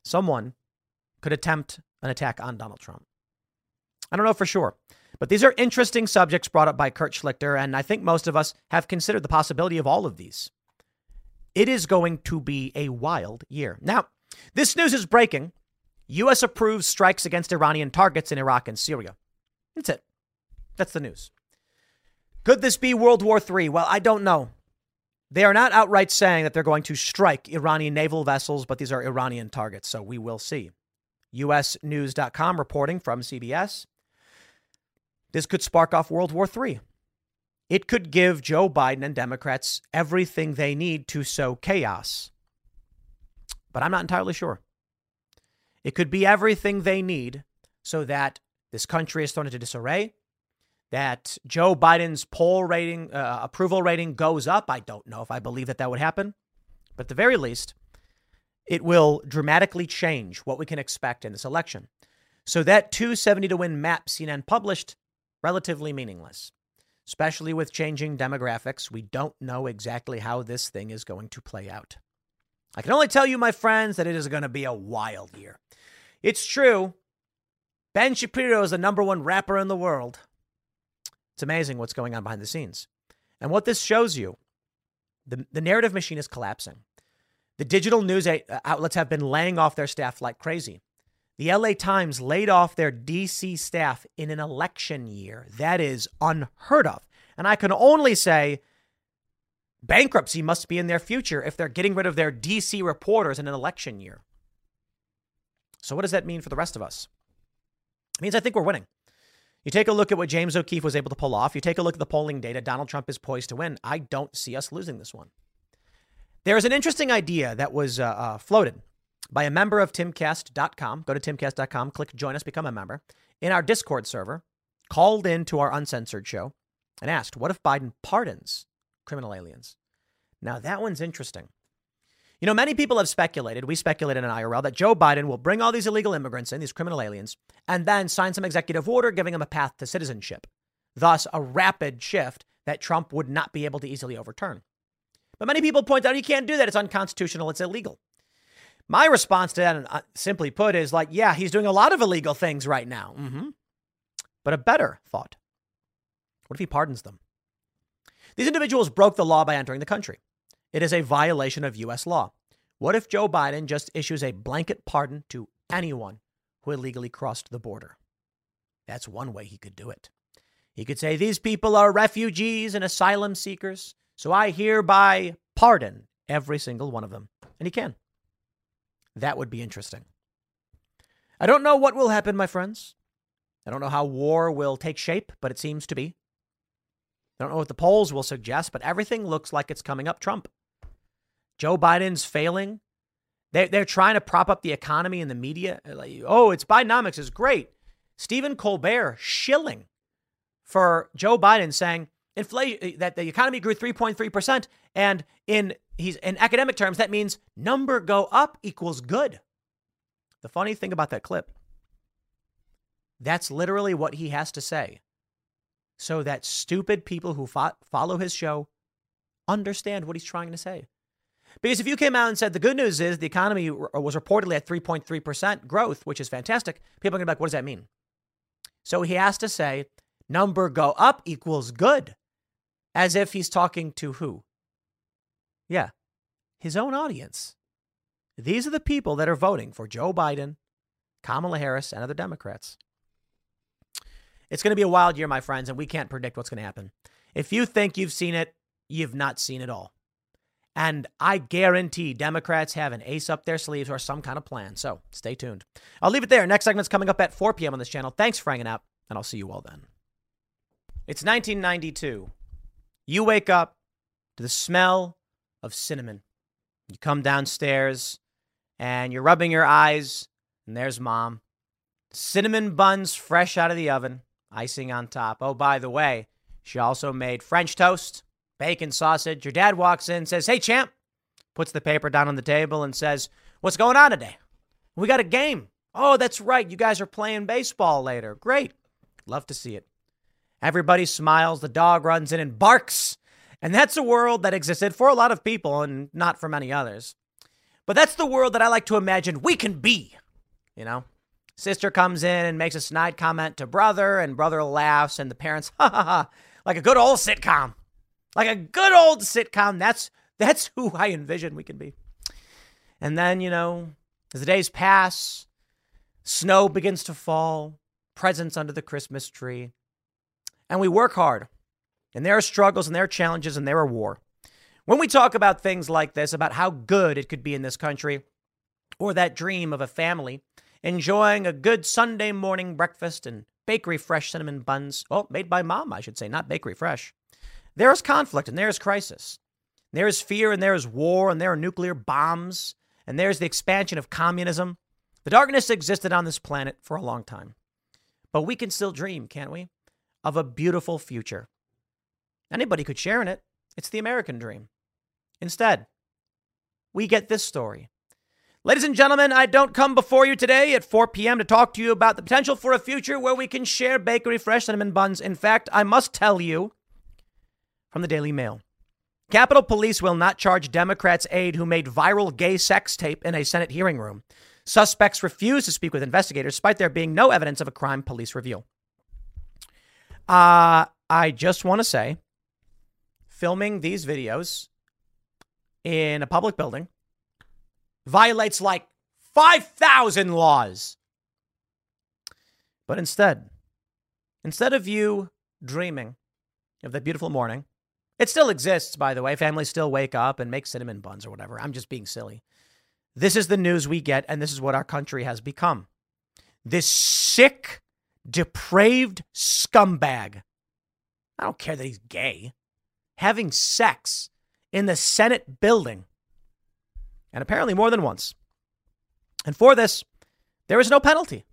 someone could attempt an attack on Donald Trump. I don't know for sure, but these are interesting subjects brought up by Kurt Schlichter, and I think most of us have considered the possibility of all of these. It is going to be a wild year. Now, this news is breaking. U.S. approves strikes against Iranian targets in Iraq and Syria. That's it. That's the news. Could this be World War III? Well, I don't know. They are not outright saying that they're going to strike Iranian naval vessels, but these are Iranian targets, so we will see. USNews.com reporting from CBS. This could spark off World War III. It could give Joe Biden and Democrats everything they need to sow chaos. But I'm not entirely sure. It could be everything they need so that this country is thrown into disarray, that Joe Biden's poll rating, uh, approval rating goes up. I don't know if I believe that that would happen, but at the very least, it will dramatically change what we can expect in this election. So that 270 to win map CNN published, relatively meaningless, especially with changing demographics. We don't know exactly how this thing is going to play out. I can only tell you, my friends, that it is going to be a wild year. It's true. Ben Shapiro is the number one rapper in the world. It's amazing what's going on behind the scenes. And what this shows you, the, the narrative machine is collapsing. The digital news uh, outlets have been laying off their staff like crazy. The LA Times laid off their DC staff in an election year. That is unheard of. And I can only say bankruptcy must be in their future if they're getting rid of their DC reporters in an election year. So, what does that mean for the rest of us? It means I think we're winning. You take a look at what James O'Keefe was able to pull off. You take a look at the polling data. Donald Trump is poised to win. I don't see us losing this one. There is an interesting idea that was uh, uh, floated by a member of timcast.com. Go to timcast.com, click join us, become a member. In our Discord server, called in to our uncensored show and asked, What if Biden pardons criminal aliens? Now, that one's interesting. You know, many people have speculated, we speculated in IRL, that Joe Biden will bring all these illegal immigrants in, these criminal aliens, and then sign some executive order giving them a path to citizenship. Thus, a rapid shift that Trump would not be able to easily overturn. But many people point out he can't do that. It's unconstitutional. It's illegal. My response to that, uh, simply put, is like, yeah, he's doing a lot of illegal things right now. Mm-hmm. But a better thought what if he pardons them? These individuals broke the law by entering the country. It is a violation of U.S. law. What if Joe Biden just issues a blanket pardon to anyone who illegally crossed the border? That's one way he could do it. He could say, These people are refugees and asylum seekers, so I hereby pardon every single one of them. And he can. That would be interesting. I don't know what will happen, my friends. I don't know how war will take shape, but it seems to be. I don't know what the polls will suggest, but everything looks like it's coming up Trump. Joe Biden's failing. They're, they're trying to prop up the economy and the media. Like, oh, it's Bidenomics is great. Stephen Colbert shilling for Joe Biden saying inflation that the economy grew 3.3% and in he's in academic terms, that means number go up equals good. The funny thing about that clip, that's literally what he has to say. So that stupid people who fo- follow his show understand what he's trying to say. Because if you came out and said the good news is the economy was reportedly at 3.3% growth, which is fantastic, people are going to be like, what does that mean? So he has to say, number go up equals good, as if he's talking to who? Yeah, his own audience. These are the people that are voting for Joe Biden, Kamala Harris, and other Democrats. It's going to be a wild year, my friends, and we can't predict what's going to happen. If you think you've seen it, you've not seen it all. And I guarantee Democrats have an ace up their sleeves or some kind of plan. So stay tuned. I'll leave it there. Next segment's coming up at 4 p.m. on this channel. Thanks for hanging out, and I'll see you all then. It's 1992. You wake up to the smell of cinnamon. You come downstairs and you're rubbing your eyes, and there's mom. Cinnamon buns fresh out of the oven, icing on top. Oh, by the way, she also made French toast, bacon sausage. Your dad walks in, says, Hey, champ, puts the paper down on the table and says, What's going on today? We got a game. Oh, that's right. You guys are playing baseball later. Great. Love to see it. Everybody smiles. The dog runs in and barks. And that's a world that existed for a lot of people and not for many others. But that's the world that I like to imagine we can be. You know? Sister comes in and makes a snide comment to brother, and brother laughs, and the parents, ha ha ha, like a good old sitcom. Like a good old sitcom. That's that's who I envision we can be. And then, you know, as the days pass, snow begins to fall, presents under the Christmas tree. And we work hard. And there are struggles and there are challenges and there are war. When we talk about things like this, about how good it could be in this country, or that dream of a family enjoying a good Sunday morning breakfast and bakery fresh cinnamon buns, well, made by mom, I should say, not bakery fresh. There is conflict and there is crisis. There is fear and there is war and there are nuclear bombs and there's the expansion of communism. The darkness existed on this planet for a long time. But we can still dream, can't we? Of a beautiful future. Anybody could share in it. It's the American dream. Instead, we get this story Ladies and gentlemen, I don't come before you today at 4 p.m. to talk to you about the potential for a future where we can share bakery fresh cinnamon buns. In fact, I must tell you from the Daily Mail Capitol Police will not charge Democrats' aide who made viral gay sex tape in a Senate hearing room. Suspects refuse to speak with investigators despite there being no evidence of a crime, police reveal. Uh, I just want to say filming these videos in a public building violates like 5,000 laws. But instead, instead of you dreaming of that beautiful morning, it still exists, by the way. Families still wake up and make cinnamon buns or whatever. I'm just being silly. This is the news we get, and this is what our country has become. This sick, depraved scumbag. I don't care that he's gay. Having sex in the Senate building and apparently more than once. And for this, there is no penalty.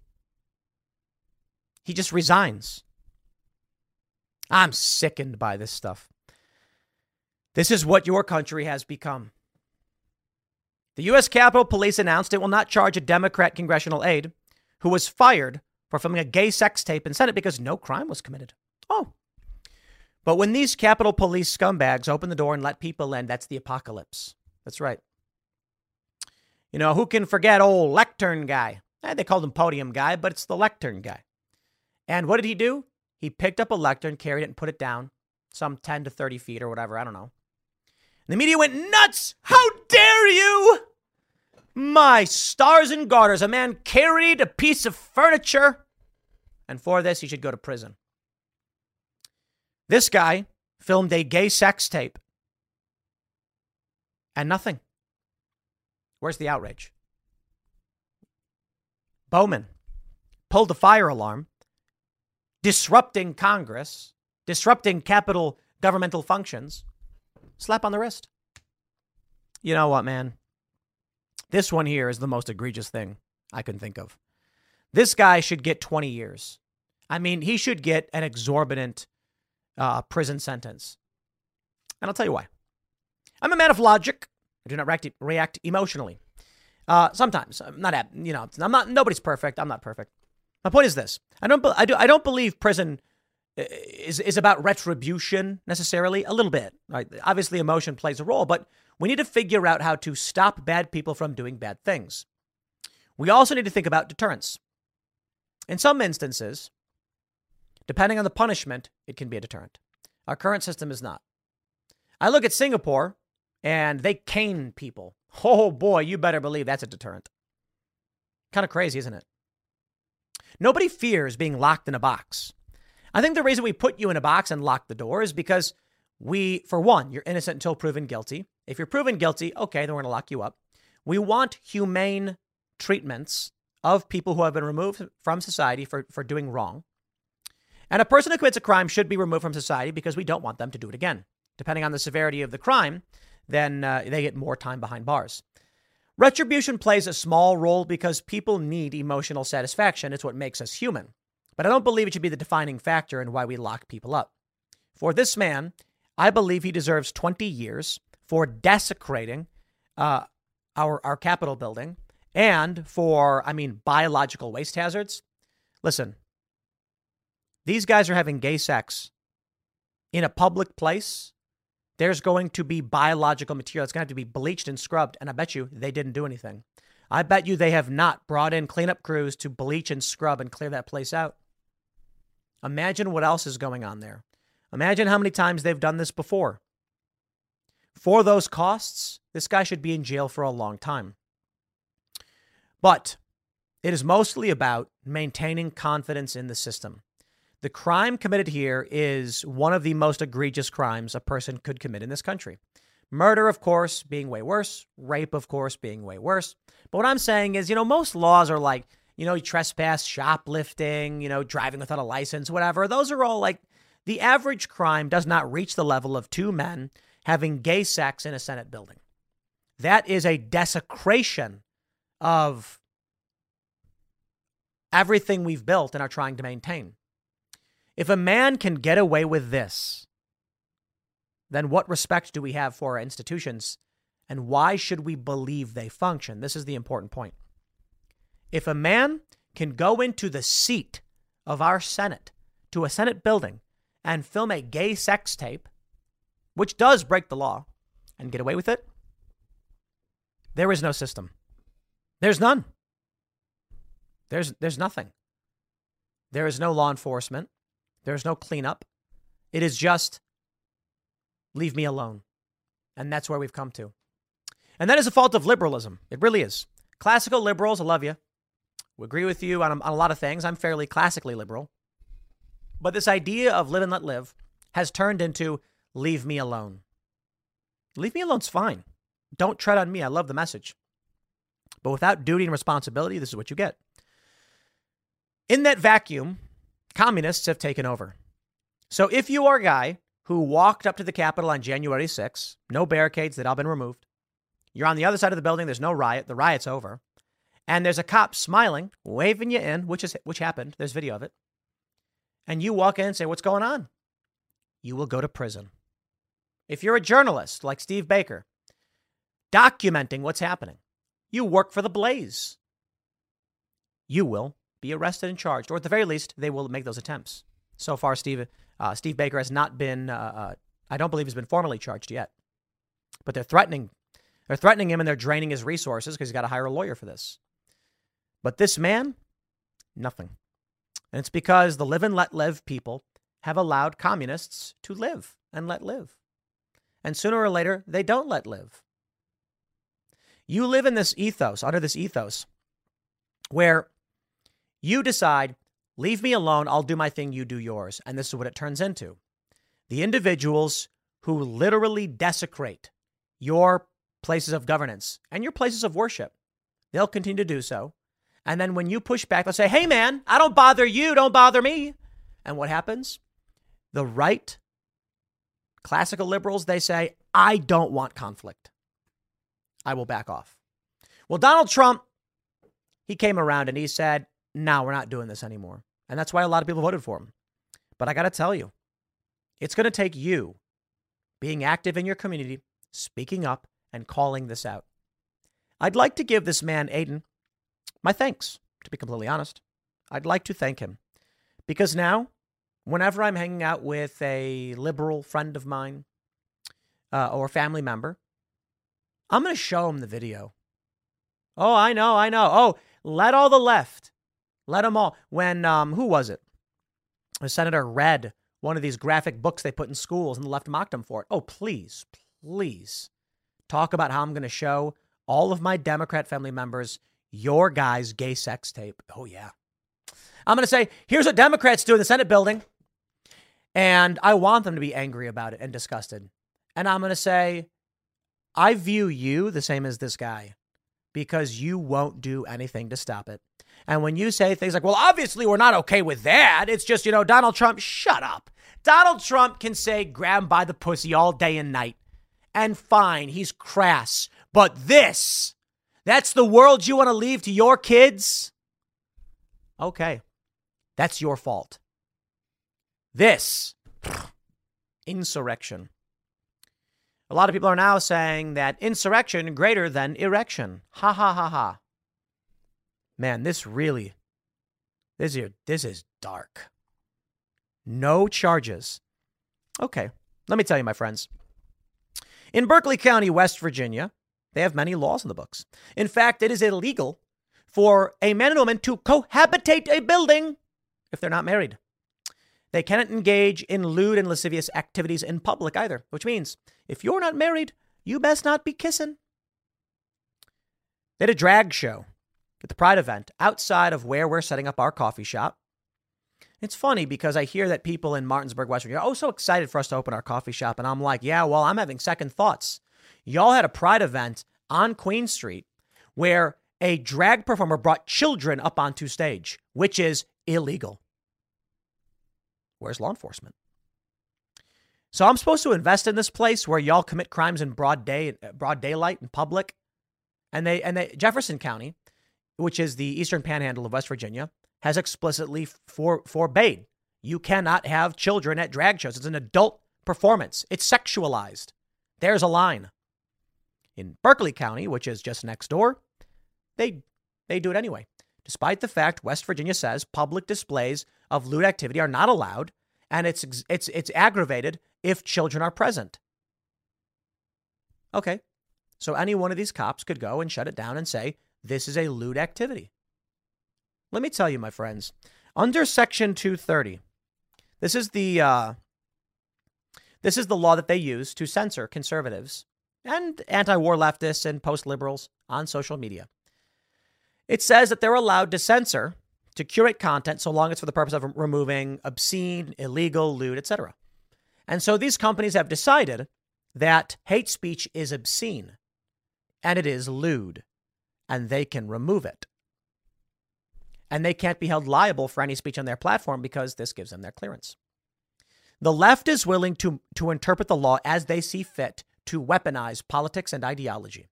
He just resigns. I'm sickened by this stuff. This is what your country has become. The U.S. Capitol Police announced it will not charge a Democrat congressional aide who was fired for filming a gay sex tape in Senate because no crime was committed. Oh. But when these Capitol Police scumbags open the door and let people in, that's the apocalypse. That's right. You know, who can forget old lectern guy? Eh, they called him podium guy, but it's the lectern guy. And what did he do? He picked up a lectern, carried it, and put it down some 10 to 30 feet or whatever. I don't know. And the media went nuts. How dare you? My stars and garters. A man carried a piece of furniture. And for this, he should go to prison. This guy filmed a gay sex tape. And nothing. Where's the outrage? Bowman pulled the fire alarm, disrupting Congress, disrupting capital governmental functions. Slap on the wrist. You know what, man? This one here is the most egregious thing I can think of. This guy should get 20 years. I mean, he should get an exorbitant uh, prison sentence. And I'll tell you why. I'm a man of logic. I do not react, react emotionally. Uh, sometimes I'm not you know, I'm not, nobody's perfect. I'm not perfect. My point is this. I don't, I do, I don't believe prison uh, is, is about retribution necessarily. A little bit, right? Obviously emotion plays a role, but we need to figure out how to stop bad people from doing bad things. We also need to think about deterrence. In some instances, depending on the punishment, it can be a deterrent. Our current system is not. I look at Singapore, and they cane people. Oh boy, you better believe that's a deterrent. Kind of crazy, isn't it? Nobody fears being locked in a box. I think the reason we put you in a box and lock the door is because we, for one, you're innocent until proven guilty. If you're proven guilty, okay, then we're going to lock you up. We want humane treatments of people who have been removed from society for, for doing wrong. And a person who commits a crime should be removed from society because we don't want them to do it again. Depending on the severity of the crime, then uh, they get more time behind bars. Retribution plays a small role because people need emotional satisfaction. It's what makes us human. But I don't believe it should be the defining factor in why we lock people up. For this man, I believe he deserves 20 years for desecrating uh, our, our Capitol building and for, I mean, biological waste hazards. Listen, these guys are having gay sex in a public place. There's going to be biological material. It's going to have to be bleached and scrubbed. And I bet you they didn't do anything. I bet you they have not brought in cleanup crews to bleach and scrub and clear that place out. Imagine what else is going on there. Imagine how many times they've done this before. For those costs, this guy should be in jail for a long time. But it is mostly about maintaining confidence in the system. The crime committed here is one of the most egregious crimes a person could commit in this country. Murder, of course, being way worse. Rape, of course, being way worse. But what I'm saying is, you know, most laws are like, you know, trespass, shoplifting, you know, driving without a license, whatever. Those are all like the average crime does not reach the level of two men having gay sex in a Senate building. That is a desecration of everything we've built and are trying to maintain. If a man can get away with this, then what respect do we have for our institutions and why should we believe they function? This is the important point. If a man can go into the seat of our Senate, to a Senate building, and film a gay sex tape, which does break the law, and get away with it, there is no system. There's none. There's, there's nothing. There is no law enforcement. There's no cleanup. It is just leave me alone. And that's where we've come to. And that is a fault of liberalism. It really is. Classical liberals, I love you. We agree with you on, on a lot of things. I'm fairly classically liberal. But this idea of live and let live has turned into leave me alone. Leave me alone's fine. Don't tread on me. I love the message. But without duty and responsibility, this is what you get. In that vacuum, communists have taken over. So if you are a guy who walked up to the Capitol on January 6, no barricades, they'd all been removed. You're on the other side of the building, there's no riot, the riot's over and there's a cop smiling, waving you in, which is which happened. There's video of it. And you walk in and say, "What's going on?" You will go to prison. If you're a journalist like Steve Baker, documenting what's happening, you work for the Blaze. You will be arrested and charged, or at the very least, they will make those attempts. So far, Steve uh, Steve Baker has not been. Uh, uh, I don't believe he's been formally charged yet, but they're threatening. They're threatening him and they're draining his resources because he's got to hire a lawyer for this. But this man, nothing. And it's because the live and let live people have allowed communists to live and let live. And sooner or later, they don't let live. You live in this ethos, under this ethos, where you decide, leave me alone, I'll do my thing, you do yours. And this is what it turns into. The individuals who literally desecrate your places of governance and your places of worship, they'll continue to do so and then when you push back, they'll say, hey, man, I don't bother you, don't bother me. And what happens? The right, classical liberals, they say, I don't want conflict. I will back off. Well, Donald Trump, he came around and he said, no, we're not doing this anymore. And that's why a lot of people voted for him. But I got to tell you, it's going to take you being active in your community, speaking up, and calling this out. I'd like to give this man, Aidan, my thanks, to be completely honest. I'd like to thank him because now, whenever I'm hanging out with a liberal friend of mine uh, or family member, I'm going to show him the video. Oh, I know, I know. Oh, let all the left, let them all. When, um, who was it? The senator read one of these graphic books they put in schools and the left mocked him for it. Oh, please, please talk about how I'm going to show all of my Democrat family members your guy's gay sex tape. Oh, yeah. I'm going to say, here's what Democrats do in the Senate building. And I want them to be angry about it and disgusted. And I'm going to say, I view you the same as this guy because you won't do anything to stop it. And when you say things like, well, obviously we're not okay with that, it's just, you know, Donald Trump, shut up. Donald Trump can say grab him by the pussy all day and night. And fine, he's crass. But this, that's the world you want to leave to your kids? Okay, that's your fault. This, insurrection. A lot of people are now saying that insurrection greater than erection. Ha ha ha ha. Man, this really, this is, this is dark. No charges. Okay, let me tell you, my friends. In Berkeley County, West Virginia, they have many laws in the books. In fact, it is illegal for a man and woman to cohabitate a building if they're not married. They cannot engage in lewd and lascivious activities in public either, which means if you're not married, you best not be kissing. They had a drag show at the Pride event outside of where we're setting up our coffee shop. It's funny because I hear that people in Martinsburg, West Virginia, are oh, so excited for us to open our coffee shop. And I'm like, yeah, well, I'm having second thoughts. Y'all had a pride event on Queen Street where a drag performer brought children up onto stage, which is illegal. Where's law enforcement? So I'm supposed to invest in this place where y'all commit crimes in broad day, uh, broad daylight in public, and they and they Jefferson County, which is the eastern panhandle of West Virginia, has explicitly for, forbade. You cannot have children at drag shows. It's an adult performance. It's sexualized. There's a line. In Berkeley County, which is just next door, they they do it anyway. Despite the fact West Virginia says public displays of lewd activity are not allowed and it's it's it's aggravated if children are present. Okay. So any one of these cops could go and shut it down and say this is a lewd activity. Let me tell you, my friends, under Section 230, this is the uh, this is the law that they use to censor conservatives and anti-war leftists and post-liberals on social media. It says that they're allowed to censor, to curate content, so long as for the purpose of removing obscene, illegal, lewd, etc. And so these companies have decided that hate speech is obscene and it is lewd, and they can remove it and they can't be held liable for any speech on their platform because this gives them their clearance. The left is willing to, to interpret the law as they see fit to weaponize politics and ideology,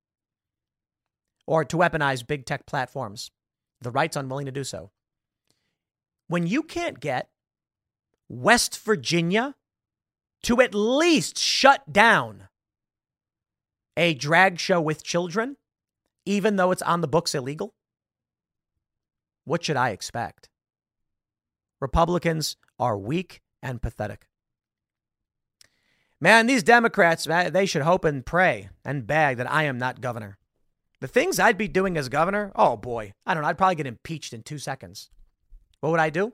or to weaponize big tech platforms. The right's unwilling to do so. When you can't get West Virginia to at least shut down a drag show with children, even though it's on the books illegal, what should I expect? Republicans are weak and pathetic. Man, these Democrats, they should hope and pray and beg that I am not governor. The things I'd be doing as governor, oh boy, I don't know, I'd probably get impeached in two seconds. What would I do?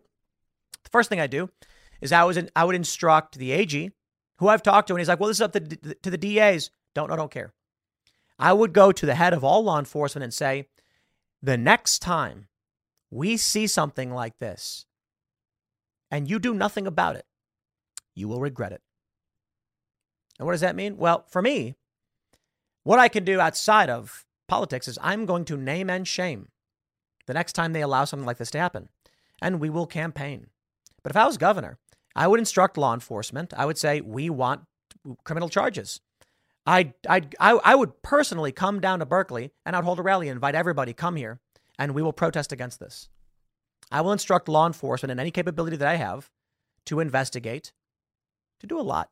The first thing I do is I was in, I would instruct the AG, who I've talked to, and he's like, well, this is up to, to the DAs. Don't, I don't care. I would go to the head of all law enforcement and say, the next time we see something like this and you do nothing about it, you will regret it. And what does that mean? Well, for me, what I can do outside of politics is I'm going to name and shame the next time they allow something like this to happen. And we will campaign. But if I was governor, I would instruct law enforcement. I would say, we want criminal charges. I'd, I'd, I, I would personally come down to Berkeley and I'd hold a rally and invite everybody, come here and we will protest against this. I will instruct law enforcement in any capability that I have to investigate, to do a lot.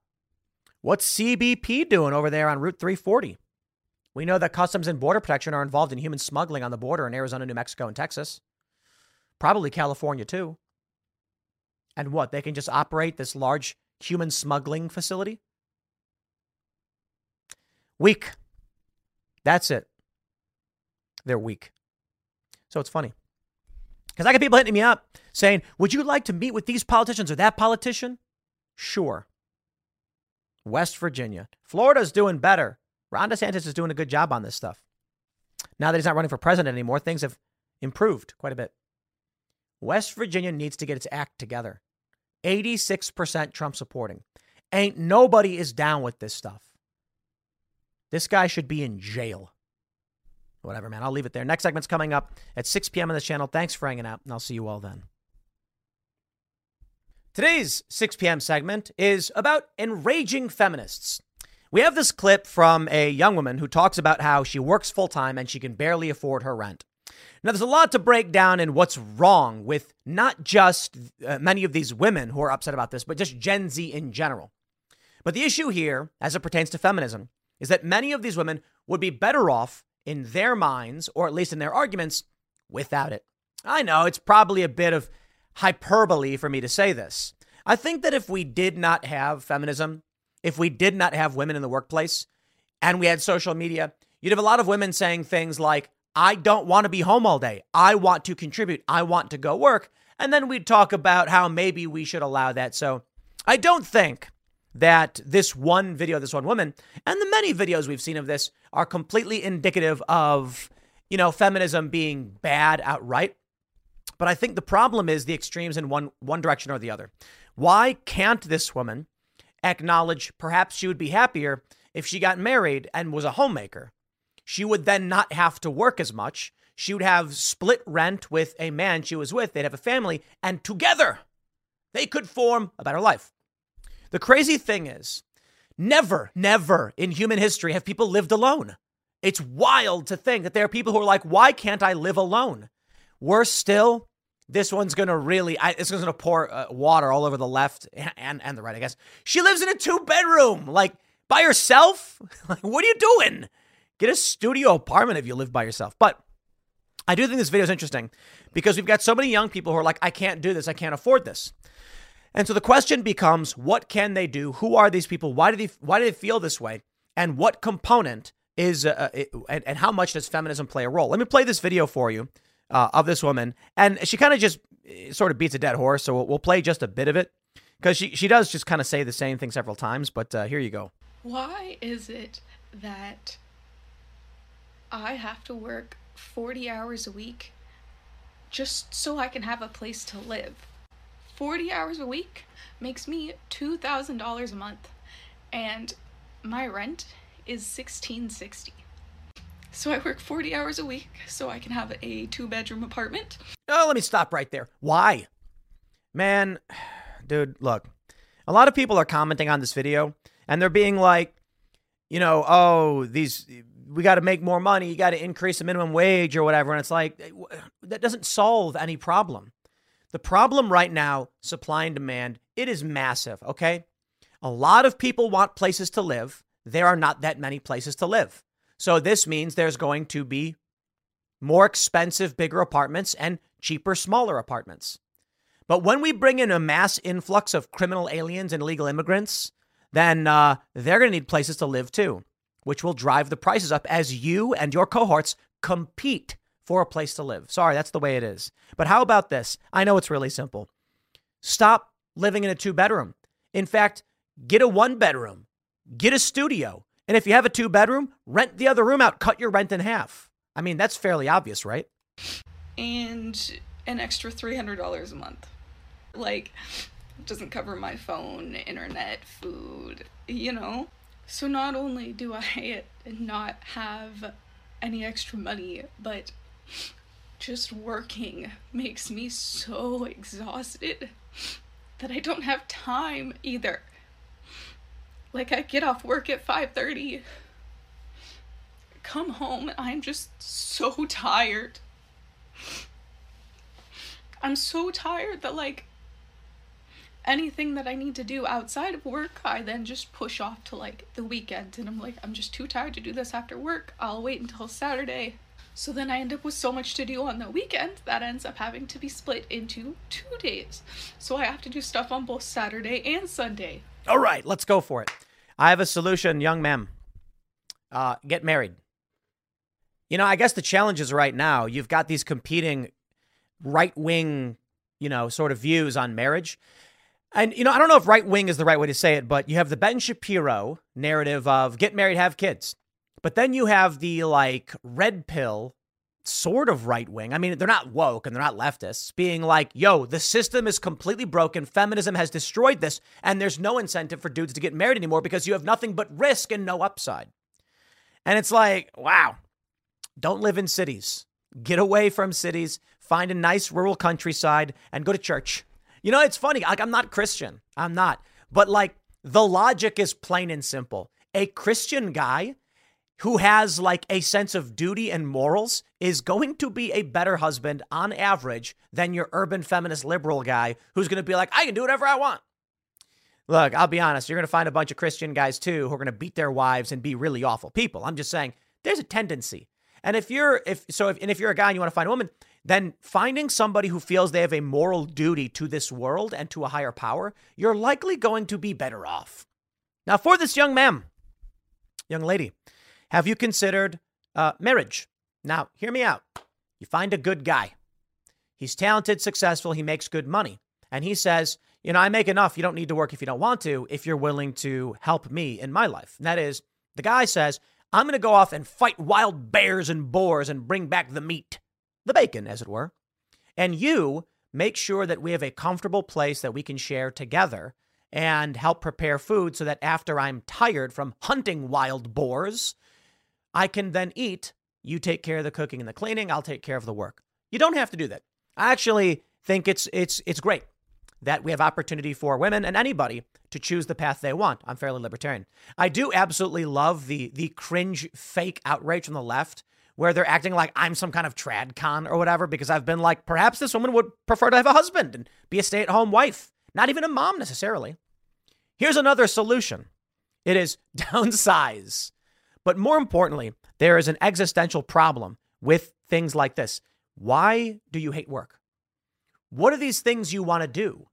What's CBP doing over there on Route 340? We know that Customs and Border Protection are involved in human smuggling on the border in Arizona, New Mexico, and Texas. Probably California, too. And what? They can just operate this large human smuggling facility? Weak. That's it. They're weak. So it's funny. Because I get people hitting me up saying, Would you like to meet with these politicians or that politician? Sure. West Virginia. Florida's doing better. Ron DeSantis is doing a good job on this stuff. Now that he's not running for president anymore, things have improved quite a bit. West Virginia needs to get its act together. 86% Trump supporting. Ain't nobody is down with this stuff. This guy should be in jail. Whatever, man. I'll leave it there. Next segment's coming up at 6 p.m. on this channel. Thanks for hanging out, and I'll see you all then. Today's 6 p.m. segment is about enraging feminists. We have this clip from a young woman who talks about how she works full time and she can barely afford her rent. Now, there's a lot to break down in what's wrong with not just uh, many of these women who are upset about this, but just Gen Z in general. But the issue here, as it pertains to feminism, is that many of these women would be better off in their minds, or at least in their arguments, without it. I know it's probably a bit of hyperbole for me to say this. I think that if we did not have feminism, if we did not have women in the workplace, and we had social media, you'd have a lot of women saying things like, I don't want to be home all day. I want to contribute. I want to go work. And then we'd talk about how maybe we should allow that. So I don't think that this one video, this one woman, and the many videos we've seen of this are completely indicative of, you know, feminism being bad outright. But I think the problem is the extremes in one one direction or the other. Why can't this woman acknowledge perhaps she would be happier if she got married and was a homemaker? She would then not have to work as much. She would have split rent with a man she was with. They'd have a family, and together they could form a better life. The crazy thing is, never, never in human history have people lived alone. It's wild to think that there are people who are like, why can't I live alone? Worse still, this one's gonna really, I, this one's gonna pour uh, water all over the left and, and the right, I guess. She lives in a two bedroom, like by herself. Like, what are you doing? Get a studio apartment if you live by yourself. But I do think this video is interesting because we've got so many young people who are like, I can't do this, I can't afford this. And so the question becomes, what can they do? Who are these people? Why do they why do they feel this way? And what component is uh, uh and, and, how much does feminism play a role? Let me play this video for you uh, of this woman, and she kind of just uh, sort of beats a dead horse. So we'll, we'll play just a bit of it because she she does just kind of say the same thing several times. But uh, here you go. Why is it that I have to work 40 hours a week just so I can have a place to live. 40 hours a week makes me $2,000 a month and my rent is 1660. So I work 40 hours a week so I can have a two bedroom apartment. Oh, let me stop right there. Why? Man, dude, look. A lot of people are commenting on this video and they're being like, you know, oh, these we got to make more money. You got to increase the minimum wage or whatever. And it's like, eh, that doesn't solve any problem. The problem right now, supply and demand, it is massive, okay? A lot of people want places to live. There are not that many places to live. So this means there's going to be more expensive, bigger apartments and cheaper, smaller apartments. But when we bring in a mass influx of criminal aliens and illegal immigrants, then uh, they're going to need places to live too which will drive the prices up as you and your cohorts compete for a place to live. Sorry, that's the way it is. But how about this? I know it's really simple. Stop living in a two bedroom. In fact, get a one bedroom, get a studio. And if you have a two bedroom, rent the other room out, cut your rent in half. I mean, that's fairly obvious, right? And an extra $300 a month. Like, doesn't cover my phone, internet, food, you know? So not only do I not have any extra money, but just working makes me so exhausted that I don't have time either. Like I get off work at 5:30, come home, I'm just so tired. I'm so tired that like anything that I need to do outside of work, I then just push off to like the weekend. And I'm like, I'm just too tired to do this after work. I'll wait until Saturday. So then I end up with so much to do on the weekend that ends up having to be split into two days. So I have to do stuff on both Saturday and Sunday. All right, let's go for it. I have a solution, young ma'am. Uh, get married. You know, I guess the challenge is right now you've got these competing right wing, you know, sort of views on marriage. And, you know, I don't know if right wing is the right way to say it, but you have the Ben Shapiro narrative of get married, have kids. But then you have the like red pill sort of right wing. I mean, they're not woke and they're not leftists, being like, yo, the system is completely broken. Feminism has destroyed this, and there's no incentive for dudes to get married anymore because you have nothing but risk and no upside. And it's like, wow, don't live in cities. Get away from cities, find a nice rural countryside, and go to church. You know, it's funny. Like, I'm not Christian. I'm not. But like, the logic is plain and simple. A Christian guy who has like a sense of duty and morals is going to be a better husband on average than your urban feminist liberal guy who's going to be like, I can do whatever I want. Look, I'll be honest, you're going to find a bunch of Christian guys too who are going to beat their wives and be really awful people. I'm just saying there's a tendency. And if you're if so if and if you're a guy and you want to find a woman, then finding somebody who feels they have a moral duty to this world and to a higher power, you're likely going to be better off. Now, for this young man, young lady, have you considered uh, marriage? Now, hear me out. You find a good guy. He's talented, successful, he makes good money. And he says, You know, I make enough. You don't need to work if you don't want to, if you're willing to help me in my life. And that is, the guy says, I'm going to go off and fight wild bears and boars and bring back the meat, the bacon, as it were. And you make sure that we have a comfortable place that we can share together and help prepare food so that after I'm tired from hunting wild boars, I can then eat. You take care of the cooking and the cleaning, I'll take care of the work. You don't have to do that. I actually think it's it's it's great that we have opportunity for women and anybody to choose the path they want. I'm fairly libertarian. I do absolutely love the the cringe fake outrage from the left where they're acting like I'm some kind of trad con or whatever because I've been like perhaps this woman would prefer to have a husband and be a stay-at-home wife, not even a mom necessarily. Here's another solution. It is downsize. But more importantly, there is an existential problem with things like this. Why do you hate work? What are these things you want to do?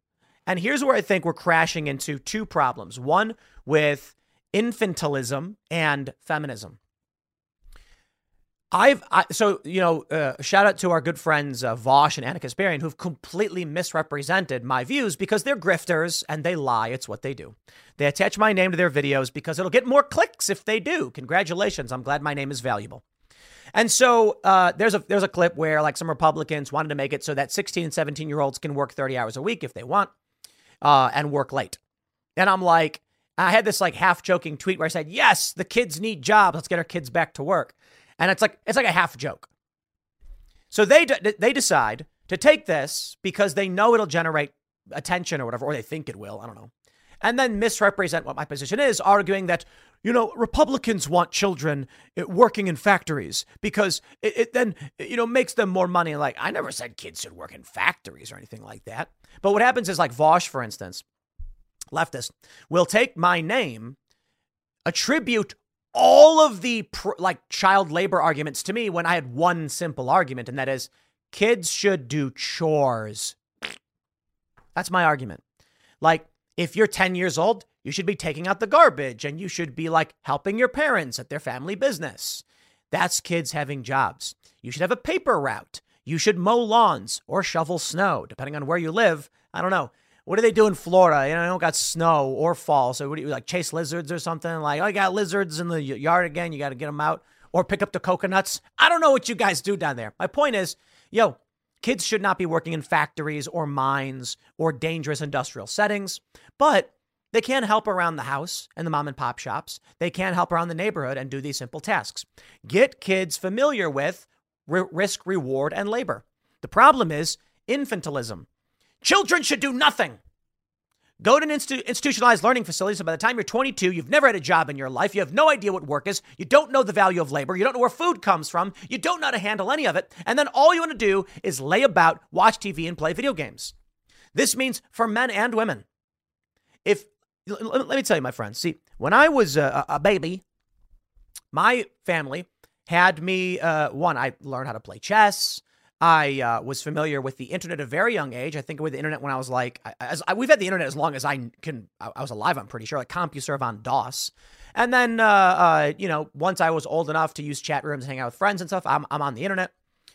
And here's where I think we're crashing into two problems one with infantilism and feminism. I've I, so you know uh, shout out to our good friends uh, Vaush and Ana Kasparian who've completely misrepresented my views because they're grifters and they lie. It's what they do. They attach my name to their videos because it'll get more clicks if they do. Congratulations! I'm glad my name is valuable. And so uh, there's a there's a clip where like some Republicans wanted to make it so that 16 and 17 year olds can work 30 hours a week if they want uh, and work late. And I'm like, I had this like half joking tweet where I said, "Yes, the kids need jobs. Let's get our kids back to work." And it's like it's like a half joke. So they they decide to take this because they know it'll generate attention or whatever, or they think it will. I don't know. And then misrepresent what my position is, arguing that, you know, Republicans want children eh, working in factories because it, it then, you know, makes them more money. Like, I never said kids should work in factories or anything like that. But what happens is, like Vaush, for instance, leftist, will take my name, attribute all of the like child labor arguments to me when I had one simple argument, and that is kids should do chores. That's my argument. Like, if you're 10 years old, you should be taking out the garbage and you should be like helping your parents at their family business. That's kids having jobs. You should have a paper route. You should mow lawns or shovel snow, depending on where you live. I don't know. What do they do in Florida? You know, they don't got snow or fall. So what do you like chase lizards or something? Like, oh, you got lizards in the yard again. You got to get them out or pick up the coconuts. I don't know what you guys do down there. My point is, yo, kids should not be working in factories or mines or dangerous industrial settings, but they can help around the house and the mom and pop shops. They can help around the neighborhood and do these simple tasks. Get kids familiar with risk, reward, and labor. The problem is infantilism. Children should do nothing. Go to institutionalized learning facilities, and by the time you're 22, you've never had a job in your life. You have no idea what work is. You don't know the value of labor. You don't know where food comes from. You don't know how to handle any of it. And then all you want to do is lay about, watch TV, and play video games. This means for men and women. If let me tell you, my friends. See, when I was a, a baby, my family had me. Uh, one, I learned how to play chess. I uh, was familiar with the internet at a very young age. I think with the internet when I was like, as I, we've had the internet as long as I can. I, was alive. I'm pretty sure, like CompuServe on DOS. And then, uh, uh, you know, once I was old enough to use chat rooms, and hang out with friends and stuff, I'm, I'm on the internet.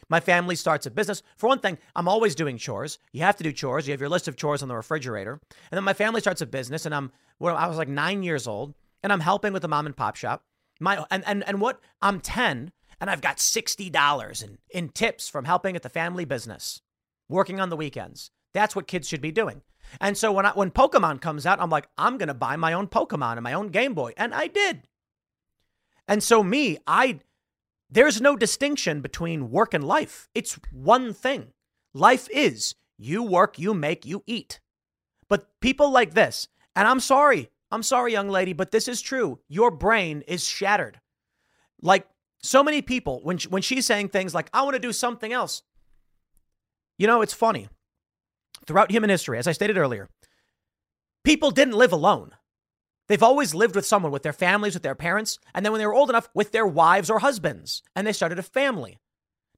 My family starts a business. For one thing, I'm always doing chores. You have to do chores. You have your list of chores on the refrigerator. And then my family starts a business, and I'm well, I was like nine years old, and I'm helping with the mom and pop shop. My and and and what I'm ten, and I've got $60 in, in tips from helping at the family business, working on the weekends. That's what kids should be doing. And so when I, when Pokemon comes out, I'm like, I'm going to buy my own Pokemon and my own Game Boy, and I did. And so me, I there's no distinction between work and life. It's one thing. Life is you work, you make, you eat. But people like this, and I'm sorry, I'm sorry, young lady, but this is true. Your brain is shattered. Like so many people, when, when she's saying things like, I want to do something else, you know, it's funny. Throughout human history, as I stated earlier, people didn't live alone. They've always lived with someone, with their families, with their parents, and then when they were old enough, with their wives or husbands, and they started a family.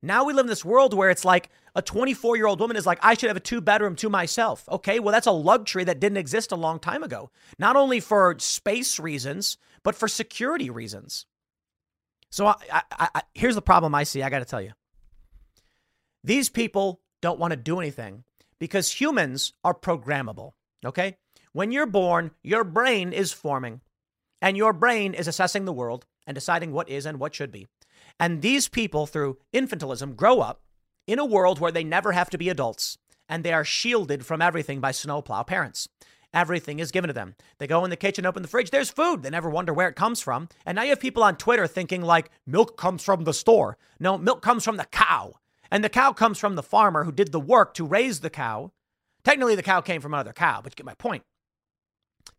Now we live in this world where it's like a 24 year old woman is like, I should have a two bedroom to myself. Okay, well, that's a luxury that didn't exist a long time ago, not only for space reasons, but for security reasons. So I, I, I, here's the problem I see. I got to tell you. These people don't want to do anything because humans are programmable. Okay? When you're born, your brain is forming, and your brain is assessing the world and deciding what is and what should be. And these people, through infantilism, grow up in a world where they never have to be adults and they are shielded from everything by snowplow parents. Everything is given to them. They go in the kitchen, open the fridge, there's food. They never wonder where it comes from. And now you have people on Twitter thinking like milk comes from the store. No, milk comes from the cow. And the cow comes from the farmer who did the work to raise the cow. Technically, the cow came from another cow, but you get my point.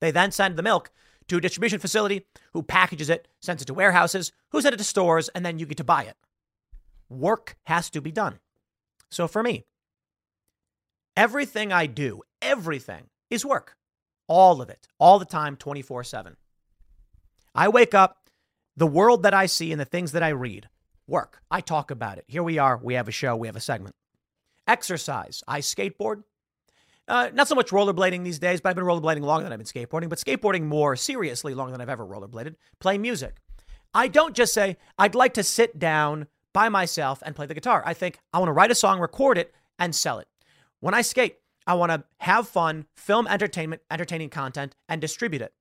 They then send the milk to a distribution facility who packages it, sends it to warehouses, who send it to stores, and then you get to buy it. Work has to be done. So for me, everything I do, everything is work. All of it, all the time, 24 7. I wake up, the world that I see and the things that I read, work. I talk about it. Here we are. We have a show, we have a segment. Exercise. I skateboard. Uh, not so much rollerblading these days, but I've been rollerblading longer than I've been skateboarding, but skateboarding more seriously longer than I've ever rollerbladed. Play music. I don't just say, I'd like to sit down by myself and play the guitar. I think I want to write a song, record it, and sell it. When I skate, I want to have fun, film entertainment, entertaining content, and distribute it.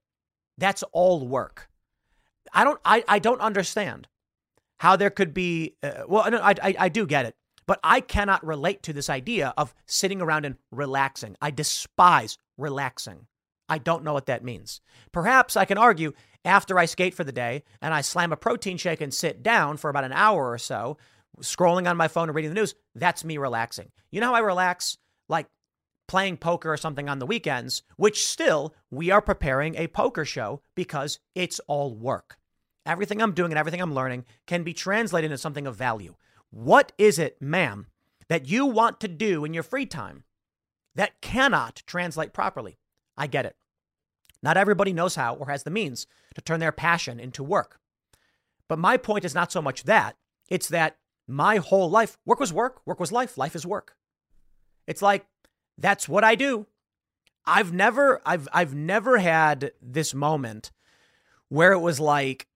That's all work. I don't, I, I don't understand how there could be. Uh, well, I, I, I do get it. But I cannot relate to this idea of sitting around and relaxing. I despise relaxing. I don't know what that means. Perhaps I can argue after I skate for the day and I slam a protein shake and sit down for about an hour or so, scrolling on my phone and reading the news, that's me relaxing. You know how I relax? Like playing poker or something on the weekends, which still we are preparing a poker show because it's all work. Everything I'm doing and everything I'm learning can be translated into something of value. What is it, ma'am, that you want to do in your free time that cannot translate properly? I get it. Not everybody knows how or has the means to turn their passion into work. But my point is not so much that, it's that my whole life, work was work, work was life, life is work. It's like that's what I do. I've never I've I've never had this moment where it was like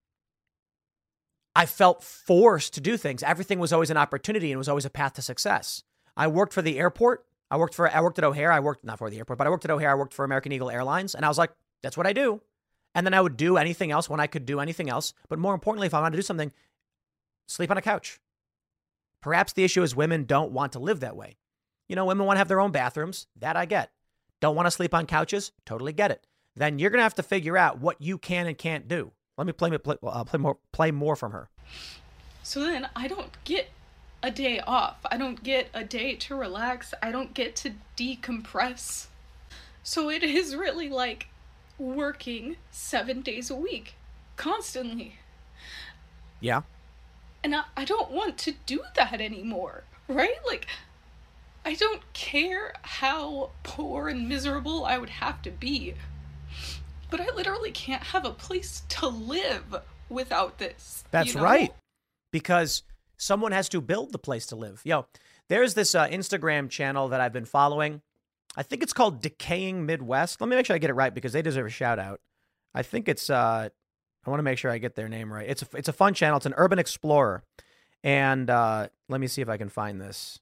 I felt forced to do things. Everything was always an opportunity and was always a path to success. I worked for the airport. I worked for I worked at O'Hare. I worked not for the airport, but I worked at O'Hare. I worked for American Eagle Airlines, and I was like, that's what I do. And then I would do anything else when I could do anything else. But more importantly, if I wanted to do something, sleep on a couch. Perhaps the issue is women don't want to live that way. You know, women want to have their own bathrooms. That I get. Don't want to sleep on couches. Totally get it. Then you're gonna have to figure out what you can and can't do. Let me play play, uh, play more play more from her. So then I don't get a day off. I don't get a day to relax. I don't get to decompress. So it is really like working 7 days a week constantly. Yeah. And I, I don't want to do that anymore, right? Like I don't care how poor and miserable I would have to be but I literally can't have a place to live without this. That's you know? right. Because someone has to build the place to live. Yo, there's this uh, Instagram channel that I've been following. I think it's called Decaying Midwest. Let me make sure I get it right because they deserve a shout out. I think it's uh I want to make sure I get their name right. It's a it's a fun channel. It's an urban explorer. And uh let me see if I can find this.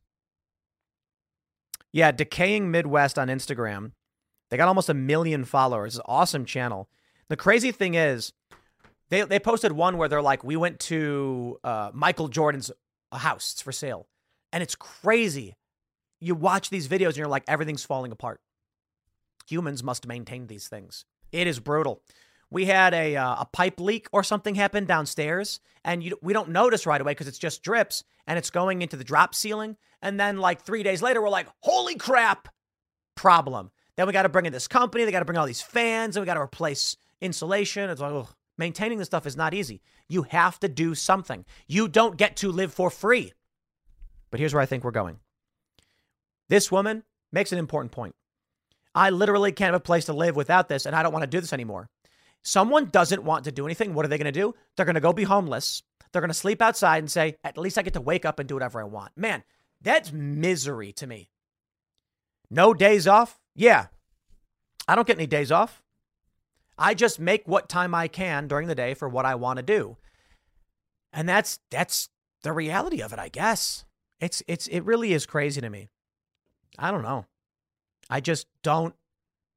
Yeah, Decaying Midwest on Instagram. They got almost a million followers. It's awesome channel. The crazy thing is, They they posted one where they're like, we went to uh, Michael Jordan's house. It's for sale, and it's crazy. You watch these videos and you're like, everything's falling apart. Humans must maintain these things. It is brutal. We had a uh, a pipe leak or something happen downstairs, and you, we don't notice right away because it's just drips and it's going into the drop ceiling. And then like three days later, we're like, holy crap, problem. Then we got to bring in this company. They got to bring all these fans, and we got to replace insulation. It's like, ugh. maintaining this stuff is not easy. You have to do something. You don't get to live for free. But here's where I think we're going. This woman makes an important point. I literally can't have a place to live without this, and I don't want to do this anymore. Someone doesn't want to do anything. What are they going to do? They're going to go be homeless. They're going to sleep outside and say, at least I get to wake up and do whatever I want. Man, that's misery to me. No days off? Yeah. I don't get any days off. I just make what time I can during the day for what I want to do. And that's that's the reality of it, I guess. It's it's it really is crazy to me. I don't know. I just don't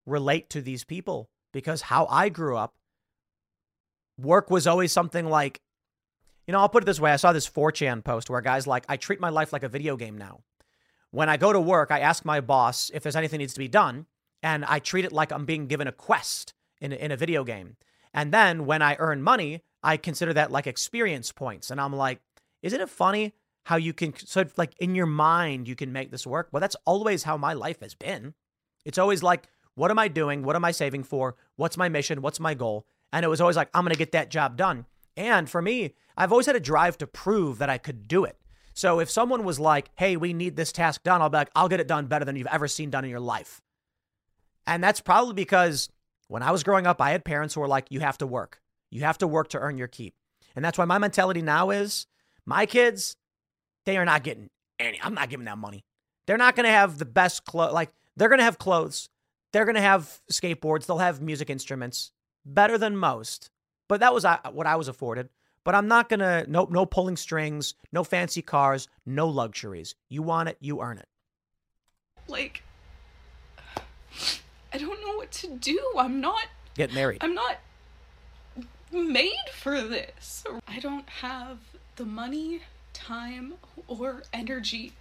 relate to these people because how I grew up, work was always something like, you know, I'll put it this way. I saw this 4chan post where guy's like, I treat my life like a video game now. When I go to work, I ask my boss if there's anything needs to be done, and I treat it like I'm being given a quest in a, in a video game. And then when I earn money, I consider that like experience points. And I'm like, isn't it funny how you can sort of like in your mind you can make this work? Well, that's always how my life has been. It's always like, what am I doing? What am I saving for? What's my mission? What's my goal? And it was always like, I'm going to get that job done. And for me, I've always had a drive to prove that I could do it. So if someone was like, hey, we need this task done, I'll be like, I'll get it done better than you've ever seen done in your life. And that's probably because when I was growing up, I had parents who were like, you have to work. You have to work to earn your keep. And that's why my mentality now is my kids, they are not getting any. I'm not giving them money. They're not going to have the best clothes. Like, they're going to have clothes. They're going to have skateboards. They'll have music instruments better than most. But that was uh, what I was afforded. But I'm not going to, no, no pulling strings, no fancy cars, no luxuries. You want it, you earn it. Like, I don't know what to do. I'm not. Get married. I'm not made for this. I don't have the money, time, or energy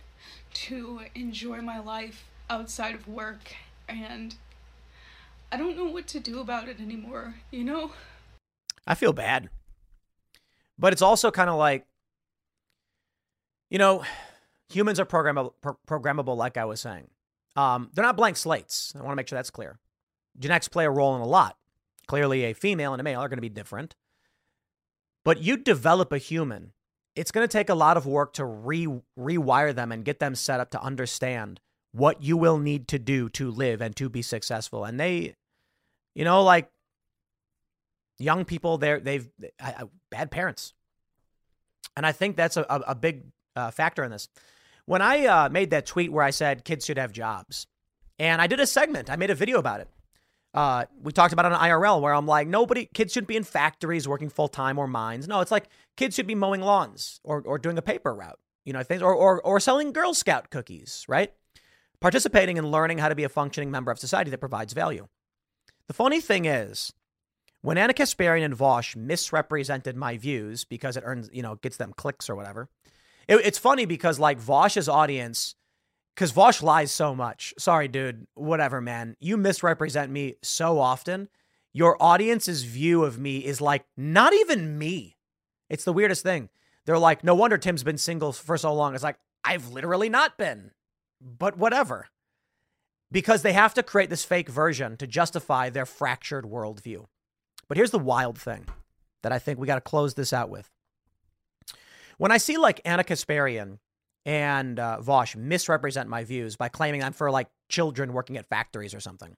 to enjoy my life outside of work, and I don't know what to do about it anymore, you know? I feel bad. But it's also kind of like, you know, humans are programmable, pro- programmable, like I was saying. Um, they're not blank slates. I want to make sure that's clear. Genetics play a role in a lot. Clearly, a female and a male are going to be different. But you develop a human, it's going to take a lot of work to re- rewire them and get them set up to understand what you will need to do to live and to be successful. And they, you know, like young people, they're they've I, I, bad parents, and I think that's a, a, big uh, factor in this. When I uh, made that tweet where I said kids should have jobs, and I did a segment, I made a video about it. Uh, we talked about it on IRL where I'm like, nobody, kids shouldn't be in factories working full time or mines. No, it's like kids should be mowing lawns or, or doing a paper route, you know, things, or, or, or selling Girl Scout cookies, right? Participating and learning how to be a functioning member of society that provides value. The funny thing is, when Ana Kasparian and Vaush misrepresented my views because it earns, you know, gets them clicks or whatever, it, it's funny because like Vaush's audience, because Vosh lies so much. Sorry, dude. Whatever, man. You misrepresent me so often. Your audience's view of me is like not even me. It's the weirdest thing. They're like, no wonder Tim's been single for so long. It's like, I've literally not been, but whatever. Because they have to create this fake version to justify their fractured worldview. But here's the wild thing that I think we got to close this out with. When I see like Ana Kasparian and uh, Vaush misrepresent my views by claiming I'm for like children working at factories or something,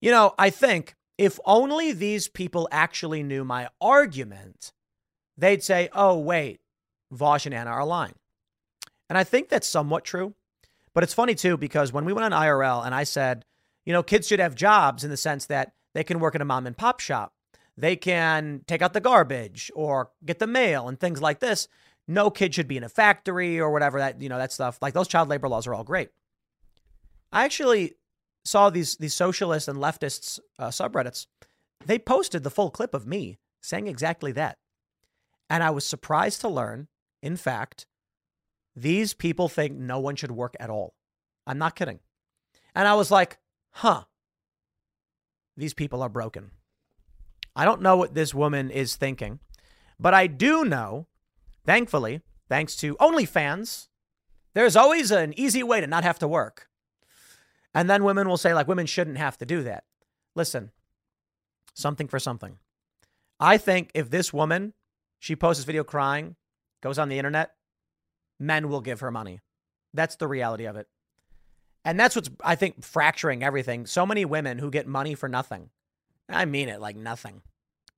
you know, I think if only these people actually knew my argument, they'd say, oh, wait, Vaush and Ana are lying. And I think that's somewhat true. But it's funny too, because when we went on IRL and I said, you know, kids should have jobs in the sense that they can work in a mom and pop shop. They can take out the garbage or get the mail and things like this. No kid should be in a factory or whatever that, you know, that stuff. Like those child labor laws are all great. I actually saw these these socialists and leftists uh, subreddits. They posted the full clip of me saying exactly that. And I was surprised to learn, in fact, these people think no one should work at all. I'm not kidding. And I was like, huh, these people are broken. I don't know what this woman is thinking, but I do know, thankfully, thanks to OnlyFans, there's always an easy way to not have to work. And then women will say, like, women shouldn't have to do that. Listen, something for something. I think if this woman, she posts this video crying, goes on the internet, men will give her money. That's the reality of it. And that's what's, I think, fracturing everything. So many women who get money for nothing. I mean it like nothing.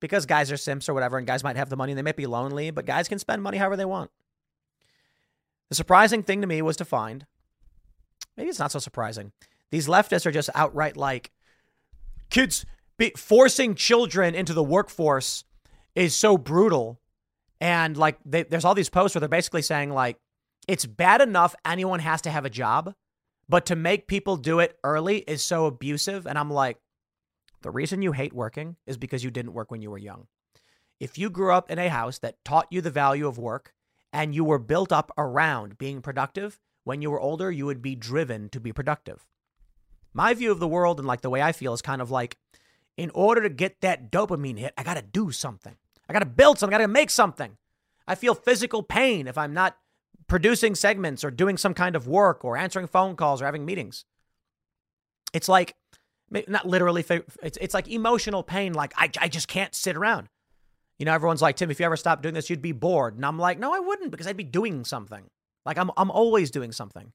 Because guys are simps or whatever, and guys might have the money and they might be lonely, but guys can spend money however they want. The surprising thing to me was to find maybe it's not so surprising. These leftists are just outright like kids be, forcing children into the workforce is so brutal. And like they, there's all these posts where they're basically saying like it's bad enough anyone has to have a job, but to make people do it early is so abusive. And I'm like, the reason you hate working is because you didn't work when you were young. If you grew up in a house that taught you the value of work and you were built up around being productive, when you were older, you would be driven to be productive. My view of the world and like the way I feel is kind of like in order to get that dopamine hit, I got to do something. I got to build something. I got to make something. I feel physical pain if I'm not producing segments or doing some kind of work or answering phone calls or having meetings. It's like, not literally, it's, it's like emotional pain. Like, I, I just can't sit around. You know, everyone's like, Tim, if you ever stopped doing this, you'd be bored. And I'm like, no, I wouldn't because I'd be doing something. Like, I'm, I'm always doing something.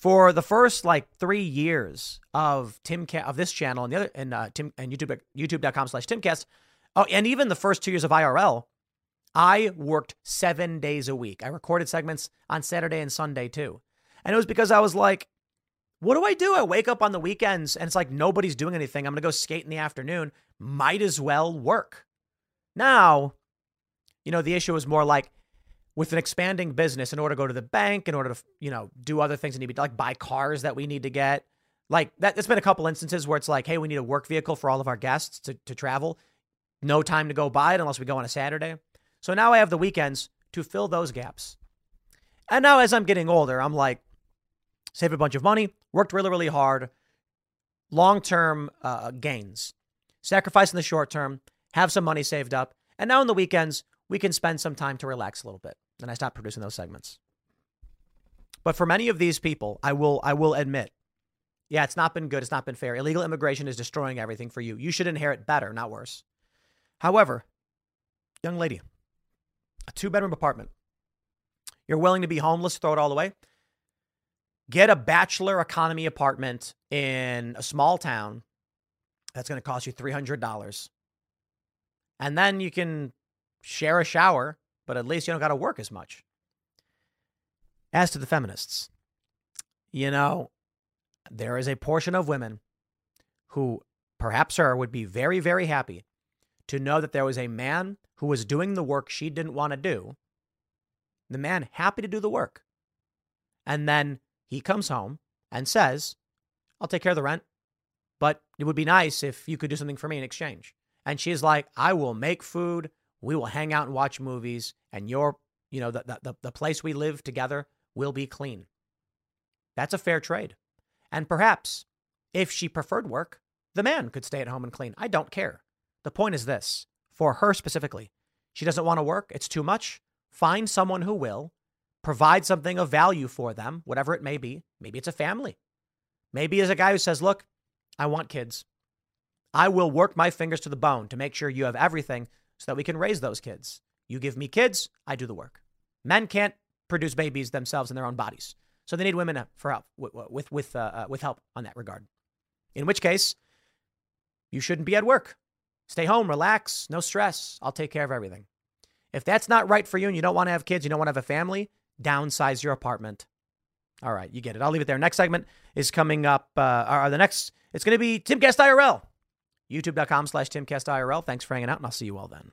For the first like three years of Tim of this channel and the other and uh, Tim and YouTube YouTube.com slash Timcast, oh, and even the first two years of IRL, I worked seven days a week. I recorded segments on Saturday and Sunday too. And it was because I was like, what do I do? I wake up on the weekends and it's like nobody's doing anything. I'm going to go skate in the afternoon. Might as well work. Now, you know, the issue is more like with an expanding business in order to go to the bank, in order to, you know, do other things that need to be like buy cars that we need to get. Like that, there's been a couple instances where it's like, hey, we need a work vehicle for all of our guests to, to travel. No time to go buy it unless we go on a Saturday. So now I have the weekends to fill those gaps. And now as I'm getting older, I'm like, save a bunch of money, worked really, really hard, long term uh, gains, sacrifice in the short term, have some money saved up. And now on the weekends, we can spend some time to relax a little bit. And I stop producing those segments. But for many of these people, I will I will admit, yeah, it's not been good. It's not been fair. Illegal immigration is destroying everything for you. You should inherit better, not worse. However, young lady, a two bedroom apartment. You're willing to be homeless, throw it all away. Get a bachelor economy apartment in a small town that's going to cost you $300. And then you can share a shower, but at least you don't got to work as much. As to the feminists, you know, there is a portion of women who, perhaps her, would be very, very happy to know that there was a man who was doing the work she didn't want to do. The man happy to do the work. And then he comes home and says, I'll take care of the rent, but it would be nice if you could do something for me in exchange. And she's like, I will make food. We will hang out and watch movies. And your, you know, the, the, the place we live together will be clean. That's a fair trade. And perhaps if she preferred work, the man could stay at home and clean. I don't care. The point is this for her specifically. She doesn't want to work, it's too much. Find someone who will, provide something of value for them, whatever it may be. Maybe it's a family. Maybe it's a guy who says, Look, I want kids. I will work my fingers to the bone to make sure you have everything so that we can raise those kids. You give me kids, I do the work. Men can't produce babies themselves in their own bodies. So they need women for help with with with, uh, uh, with help on that regard. In which case, you shouldn't be at work. Stay home, relax, no stress. I'll take care of everything. If that's not right for you and you don't want to have kids, you don't want to have a family, downsize your apartment. All right, you get it. I'll leave it there. Next segment is coming up. Uh, or the next, it's going to be Timcast IRL. YouTube.com slash Timcast IRL. Thanks for hanging out, and I'll see you all then.